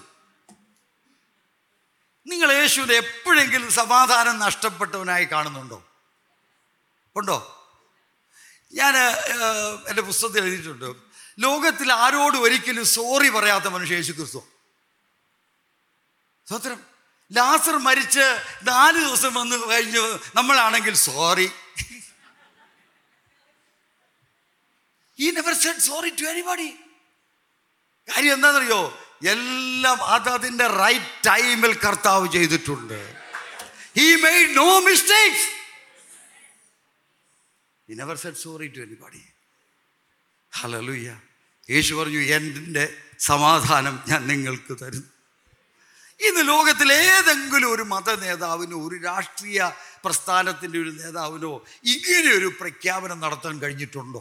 നിങ്ങൾ യേശുവിനെ എപ്പോഴെങ്കിലും സമാധാനം നഷ്ടപ്പെട്ടവനായി കാണുന്നുണ്ടോ? ഉണ്ടോ? ഞാൻ എന്റെ പുസ്തകത്തിൽ എഴുതിയിട്ടുണ്ട്. ലോകത്തിൽ ആരോടും ഒരിക്കലും സോറി പറയാത്ത മനുഷ്യ യേശു ക്രിസ്തു സ്വത്രം ലാസർ മരിച്ച് നാല് ദിവസം വന്ന് കഴിഞ്ഞ്. നമ്മളാണെങ്കിൽ സോറി ഈ never said sorry to anybody കാര്യം എന്താണെന്നറിയോ? എല്ലാം അതതിന്റെ റൈറ്റ് ടൈമിൽ കർത്താവ് ചെയ്തിട്ടുണ്ട്. He made no mistakes he never said sorry to anybody hallelujah Yesu പറഞ്ഞു എന്റെ സമാധാനം ഞാൻ നിങ്ങൾക്ക് തരുന്നു ഇന്ന് ലോകത്തിൽ ഏതെങ്കിലും ഒരു മത നേതാവിനോ ഒരു രാഷ്ട്രീയ പ്രസ്ഥാനത്തിന്റെ ഒരു നേതാവിനോ ഇങ്ങനെ ഒരു പ്രഖ്യാപനം നടത്താൻ കഴിഞ്ഞിട്ടുണ്ടോ?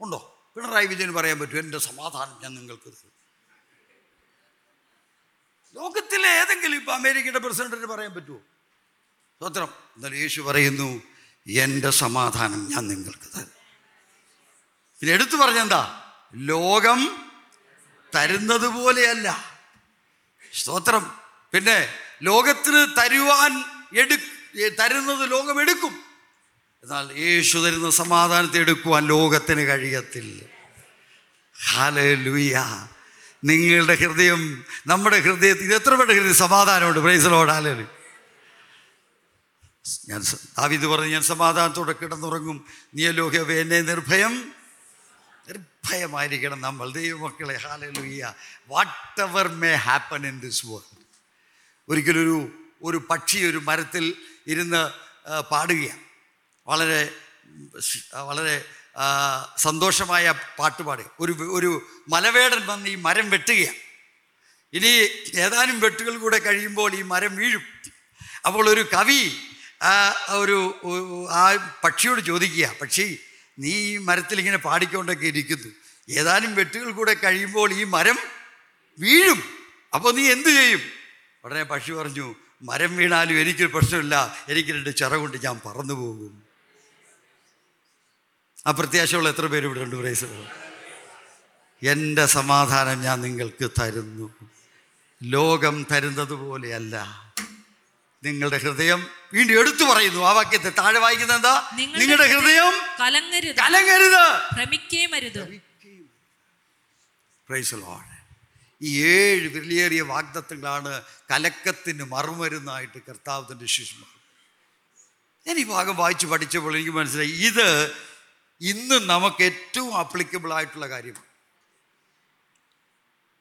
ഉണ്ടോ? പിണറായി വിജയൻ പറയാൻ പറ്റും എന്റെ സമാധാനം ഞാൻ നിങ്ങൾക്ക് തരും. ലോകത്തിലെ ഏതെങ്കിലും ഇപ്പം അമേരിക്കയുടെ പ്രസിഡന്റിന് പറയാൻ പറ്റുമോ സ്വത്രം എന്നാൽ യേശു പറയുന്നു എന്റെ സമാധാനം ഞാൻ നിങ്ങൾക്ക് തരും. പിന്നെ എടുത്തു പറഞ്ഞെന്താ? ലോകം തരുന്നത് പോലെയല്ല. സ്തോത്രം. പിന്നെ ലോകത്തിന് തരുവാൻ എടു തരുന്നത് ലോകം എടുക്കും. എന്നാൽ യേശു തരുന്ന സമാധാനത്തെ എടുക്കുവാൻ ലോകത്തിന് കഴിയത്തില്ല. ഹാലൂയ നിങ്ങളുടെ ഹൃദയം നമ്മുടെ ഹൃദയത്തിൽ ഇത് എത്ര പേരുടെ ഹൃദയം സമാധാനമുണ്ട്? പ്രൈസലോട് ഹാലലു ഞാൻ പറഞ്ഞ് പറഞ്ഞു ഞാൻ സമാധാനത്തോടെ കിടന്നുറങ്ങും. നീയലോഹ്യവേ എന്നെ നിർഭയം നിർഭയമായിരിക്കണം നമ്മൾ. ദൈവമക്കളെ hallelujah what ever may happen in this world ഒരിക്കലൊരു ഒരു പക്ഷി ഒരു മരത്തിൽ ഇരുന്ന് പാടുകയാണ്. വളരെ വളരെ സന്തോഷമായ പാട്ട് പാടുക. ഒരു ഒരു മലവേടൻ വന്ന് ഈ മരം വെട്ടുകയാണ്. ഇനി ഏതാനും വെട്ടുകൾ കൂടെ കഴിയുമ്പോൾ ഈ മരം വീഴും. അപ്പോൾ ഒരു കവി ഒരു- ആ പക്ഷിയോട് ചോദിക്കുക പക്ഷി നീ ഈ മരത്തിൽ ഇങ്ങനെ പാടിക്കൊണ്ടൊക്കെ ഇരിക്കുന്നു. ഏതാനും വെട്ടുകൾ കൂടെ കഴിയുമ്പോൾ ഈ മരം വീഴും. അപ്പോൾ നീ എന്തു ചെയ്യും? ഉടനെ പക്ഷി പറഞ്ഞു മരം വീണാലും എനിക്കൊരു പ്രശ്നമില്ല. എനിക്ക് രണ്ട് ചിറ കൊണ്ട് ഞാൻ പറന്നു പോകും. ആ പ്രത്യാശയുള്ള എത്ര പേര് ഇവിടെ ഉണ്ട്? പ്രൈസ് എന്റെ സമാധാനം ഞാൻ നിങ്ങൾക്ക് തരുന്നു. ലോകം തരുന്നത് പോലെയല്ല നിങ്ങളുടെ ഹൃദയം വീണ്ടും എടുത്തു പറയുന്നു. ആ വാക്യത്തെ താഴെ വായിക്കുന്നത് എന്താ? നിങ്ങളുടെ ഹൃദയം കലങ്ങരുത്. കലങ്ങരുത്. ഭ്രമിക്കേം അരുത്. പ്രൈസ് ലോഡ് ഈ ഏഴ് വിലയേറിയ വാഗ്ദത്തങ്ങളാണ് കലക്കത്തിന് മറുമരുന്നായിട്ട് കർത്താവിന്റെ ശിശുമാർ ഞാൻ ഈ ഭാഗം വായിച്ച് പഠിച്ചപ്പോൾ എനിക്ക് മനസ്സിലായി. ഇത് ഇന്ന് നമുക്ക് ഏറ്റവും ആപ്ലിക്കബിൾ ആയിട്ടുള്ള കാര്യമാണ്.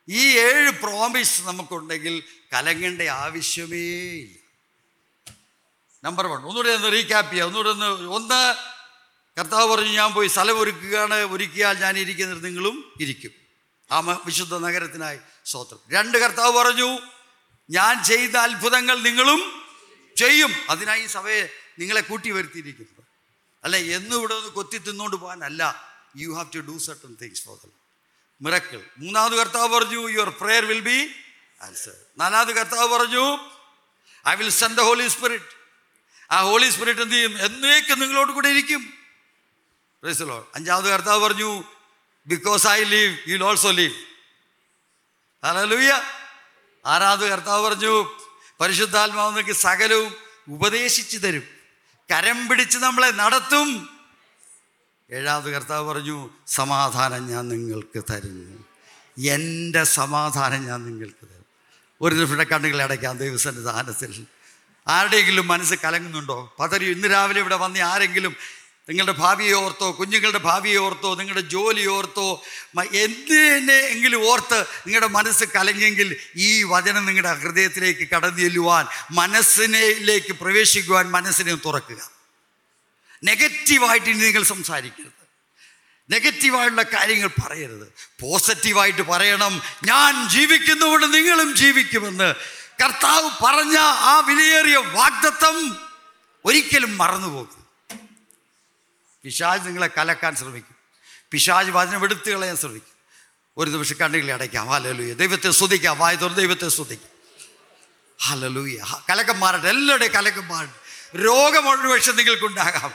ഈ ഏഴ് പ്രോമിസ് നമുക്കുണ്ടെങ്കിൽ കലങ്ങേണ്ട ആവശ്യമേ ഇല്ല. നമ്പർ വൺ ഒന്നുകൂടെ ഒന്ന് റീക്യാപ്പ് ചെയ്യുക ഒന്നുകൂടെ ഒന്ന് ഒന്ന് കർത്താവ് പറഞ്ഞു ഞാൻ പോയി സ്ഥലം ഒരുക്കുകയാണ്. ഒരുക്കിയാൽ ഞാൻ ഇരിക്കുന്നത് നിങ്ങളും ഇരിക്കും. ആ വിശുദ്ധ നഗരത്തിനായി സ്വോത്രം രണ്ട് കർത്താവ് പറഞ്ഞു ഞാൻ ചെയ്ത അത്ഭുതങ്ങൾ നിങ്ങളും ചെയ്യും. അതിനായി സഭയെ നിങ്ങളെ കൂട്ടി വരുത്തിയിരിക്കുന്നത്. അല്ല? എന്നും ഇവിടെ ഒന്ന് കൊത്തി തിന്നുകൊണ്ട് പോകാനല്ല. You have to do certain things for the miracle. മൂന്നാമത് കർത്താവ് പറഞ്ഞു your prayer will be answer നാലാമത് കർത്താവ് പറഞ്ഞു I will send the holy spirit ആ ഹോളി സ്പിരിറ്റ് എന്ത് ചെയ്യും? എന്നേക്കും നിങ്ങളോട് കൂടെ ഇരിക്കും. Lord. അഞ്ചാമത് കർത്താവ് പറഞ്ഞു because I live you also live hallelujah ആറാമത് കർത്താവ് പറഞ്ഞു പരിശുദ്ധാത്മാവ് നിങ്ങൾക്ക് സകലവും ഉപദേശിച്ചു തരും. കരം പിടിച്ച് നമ്മളെ നടത്തും. ഏഴാമത് കർത്താവ് പറഞ്ഞു സമാധാനം ഞാൻ നിങ്ങൾക്ക് തരുന്നു. എന്റെ സമാധാനം ഞാൻ നിങ്ങൾക്ക് തരും. ഒരു നിമിഷം കണ്ണുകളെ അടയ്ക്കാം ദൈവസന്നിധാനത്തിൽ. ആരുടെയെങ്കിലും മനസ്സ് കലങ്ങുന്നുണ്ടോ? പതറി ഇന്ന് രാവിലെ ഇവിടെ വന്ന ആരെങ്കിലും നിങ്ങളുടെ ഭാവിയെ ഓർത്തോ കുഞ്ഞുങ്ങളുടെ ഭാവിയെ ഓർത്തോ നിങ്ങളുടെ ജോലി ഓർത്തോ എന്തിനെ എങ്കിലും ഓർത്ത് നിങ്ങളുടെ മനസ്സ് കലങ്ങിയെങ്കിൽ ഈ വചനം നിങ്ങളുടെ ഹൃദയത്തിലേക്ക് കടന്നു ചെല്ലുവാൻ മനസ്സിനേക്ക് പ്രവേശിക്കുവാൻ മനസ്സിനെ തുറക്കുക. നെഗറ്റീവായിട്ട് ഇനി നിങ്ങൾ സംസാരിക്കരുത്. നെഗറ്റീവായിട്ടുള്ള കാര്യങ്ങൾ പറയരുത്. പോസിറ്റീവായിട്ട് പറയണം. ഞാൻ ജീവിക്കുന്നതുകൊണ്ട് നിങ്ങളും ജീവിക്കുമെന്ന് കർത്താവ് പറഞ്ഞ ആ വിലയേറിയ വാഗ്ദത്വം ഒരിക്കലും മറന്നുപോകും പിശാജ് നിങ്ങളെ കലക്കാൻ ശ്രമിക്കും. പിശാജ് വചനം എടുത്തു കളയാൻ ശ്രമിക്കും. ഒരു നിമിഷം കണ്ണുകളെ അടയ്ക്കാം. ഹാലലൂയ ദൈവത്തെ സ്തുതിക്കാം. വായ തുറന്ന് ദൈവത്തെ സ്തുതിക്കാം. ഹാലലൂയ കലക്കം മാറട്ടെ എല്ലാവരുടെയും കലക്കം മാറട്ടെ രോഗം ഒരു പക്ഷെ നിങ്ങൾക്കുണ്ടാകാം.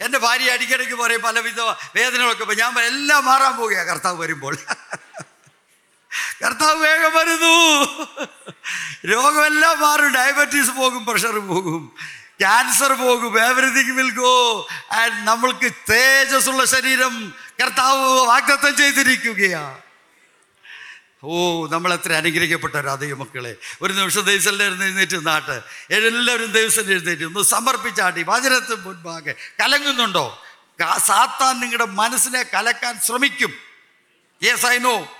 എന്റെ ഭാര്യ അടിക്കടിക്ക് പറയും പലവിധ വേദനകളൊക്കെ ഞാൻ എല്ലാം മാറാൻ പോവുകയാണ് കർത്താവ് വരുമ്പോൾ. കർത്താവ് വേഗം വരുന്നു. രോഗമെല്ലാം മാറും. ഡയബറ്റീസ് പോകും പ്രഷർ പോകും ക്യാൻസർ പോകും എവറിഥിങ് വിൽ ഗോ ആൻഡ് നമ്മൾക്ക് തേജസ്സുള്ള ശരീരം കർത്താവ് വാഗ്ദത്തം ചെയ്തിരിക്കുകയാണ് ഓ നമ്മൾ എത്ര അനുഗ്രഹിക്കപ്പെട്ടവരാ ദൈവമക്കളെ ഒരു നിമിഷം ദൈവസ്ഥലിൽ എഴുന്നേറ്റ് നാട്ട് എല്ലാവരും ദൈവസ്ഥലിൽ എഴുന്നേറ്റ് ഒന്ന് സമർപ്പിച്ചാട്ടി വചനത്തിന് മുൻപാകെ കലങ്ങുന്നുണ്ടോ? സാത്താൻ നിങ്ങളുടെ മനസ്സിനെ കലക്കാൻ ശ്രമിക്കും. യെസ് ഐ നോ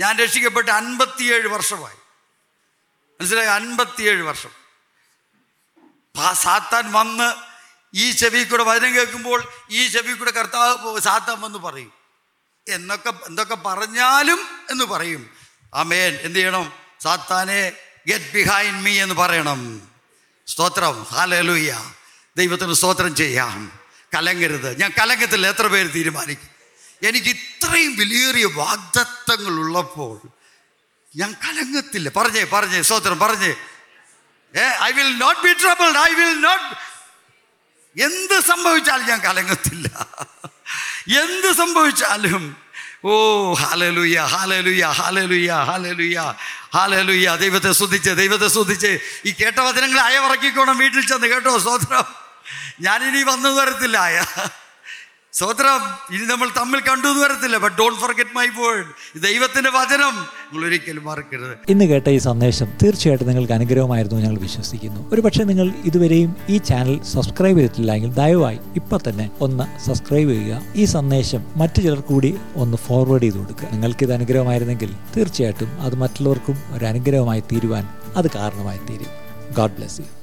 ഞാൻ രക്ഷിക്കപ്പെട്ട് അൻപത്തിയേഴ് വർഷമായി. മനസ്സിലായി? അൻപത്തിയേഴ് വർഷം. സാത്താൻ വന്ന് ഈ ചെവി കൂടെ വചനം കേൾക്കുമ്പോൾ ഈ ചെവി കൂടെ കർത്താവ് സാത്താൻ വന്ന് പറയും. എന്നൊക്കെ എന്തൊക്കെ പറഞ്ഞാലും എന്ന് പറയും. അമേൻ എന്ത് ചെയ്യണം? സാത്താനെ ഗെറ്റ് ബിഹൈൻഡ് മീ എന്ന് പറയണം. സ്തോത്രം. ഹാലലൂയ്യ ദൈവത്തിന് സ്തോത്രം ചെയ്യാം. കലങ്ങരുത്. ഞാൻ കലങ്ങത്തില്ല. എത്ര പേര് തീരുമാനിക്കും? എനിക്ക് ഇത്രയും വാഗ്ദത്തങ്ങൾ ഉള്ളപ്പോൾ ഞാൻ കലങ്ങത്തില്ല. പറഞ്ഞേ പറഞ്ഞേ സ്തോത്രം പറഞ്ഞേ. ഏ I will not be troubled I will not എന്ത് സംഭവിച്ചാലും ഞാൻ കലങ്ങത്തില്ല. എന്ത് സംഭവിച്ചാലും. ഓ ഹാലലുയ്യ ഹാലലുയ്യ ഹാലലുയ്യ ഹാലലുയ്യ ഹാലലുയ്യ ദൈവത്തെ ശ്രദ്ധിച്ച് ദൈവത്തെ ശ്രദ്ധിച്ച് ഈ കേട്ട വചനങ്ങൾ അയവിറക്കിക്കോണം വീട്ടിൽ ചെന്ന് കേട്ടോ സ്വോത്രം ഞാനിനി വന്നു തരത്തില്ല ആയ സ്വോത്രം ഇനി നമ്മൾ തമ്മിൽ കണ്ടു എന്ന് വരത്തില്ല but don't forget my word ദൈവത്തിന്റെ വചനം. ഇന്ന് കേട്ട ഈ സന്ദേശം തീർച്ചയായിട്ടും നിങ്ങൾക്ക് അനുഗ്രഹമായിരുന്നു ഞങ്ങൾ വിശ്വസിക്കുന്നു. ഒരുപക്ഷെ നിങ്ങൾ ഇതുവരെയും ഈ ചാനൽ സബ്സ്ക്രൈബ് ചെയ്തിട്ടില്ല എങ്കിൽ ദയവായി ഇപ്പൊ തന്നെ ഒന്ന് സബ്സ്ക്രൈബ് ചെയ്യുക. ഈ സന്ദേശം മറ്റു ചിലർ കൂടി ഒന്ന് ഫോർവേഡ് ചെയ്ത് കൊടുക്കുക. നിങ്ങൾക്ക് ഇത് അനുഗ്രഹമായിരുന്നെങ്കിൽ തീർച്ചയായിട്ടും അത് മറ്റുള്ളവർക്കും ഒരു അനുഗ്രഹമായി തീരുവാൻ അത് കാരണമായി തീരും. God bless you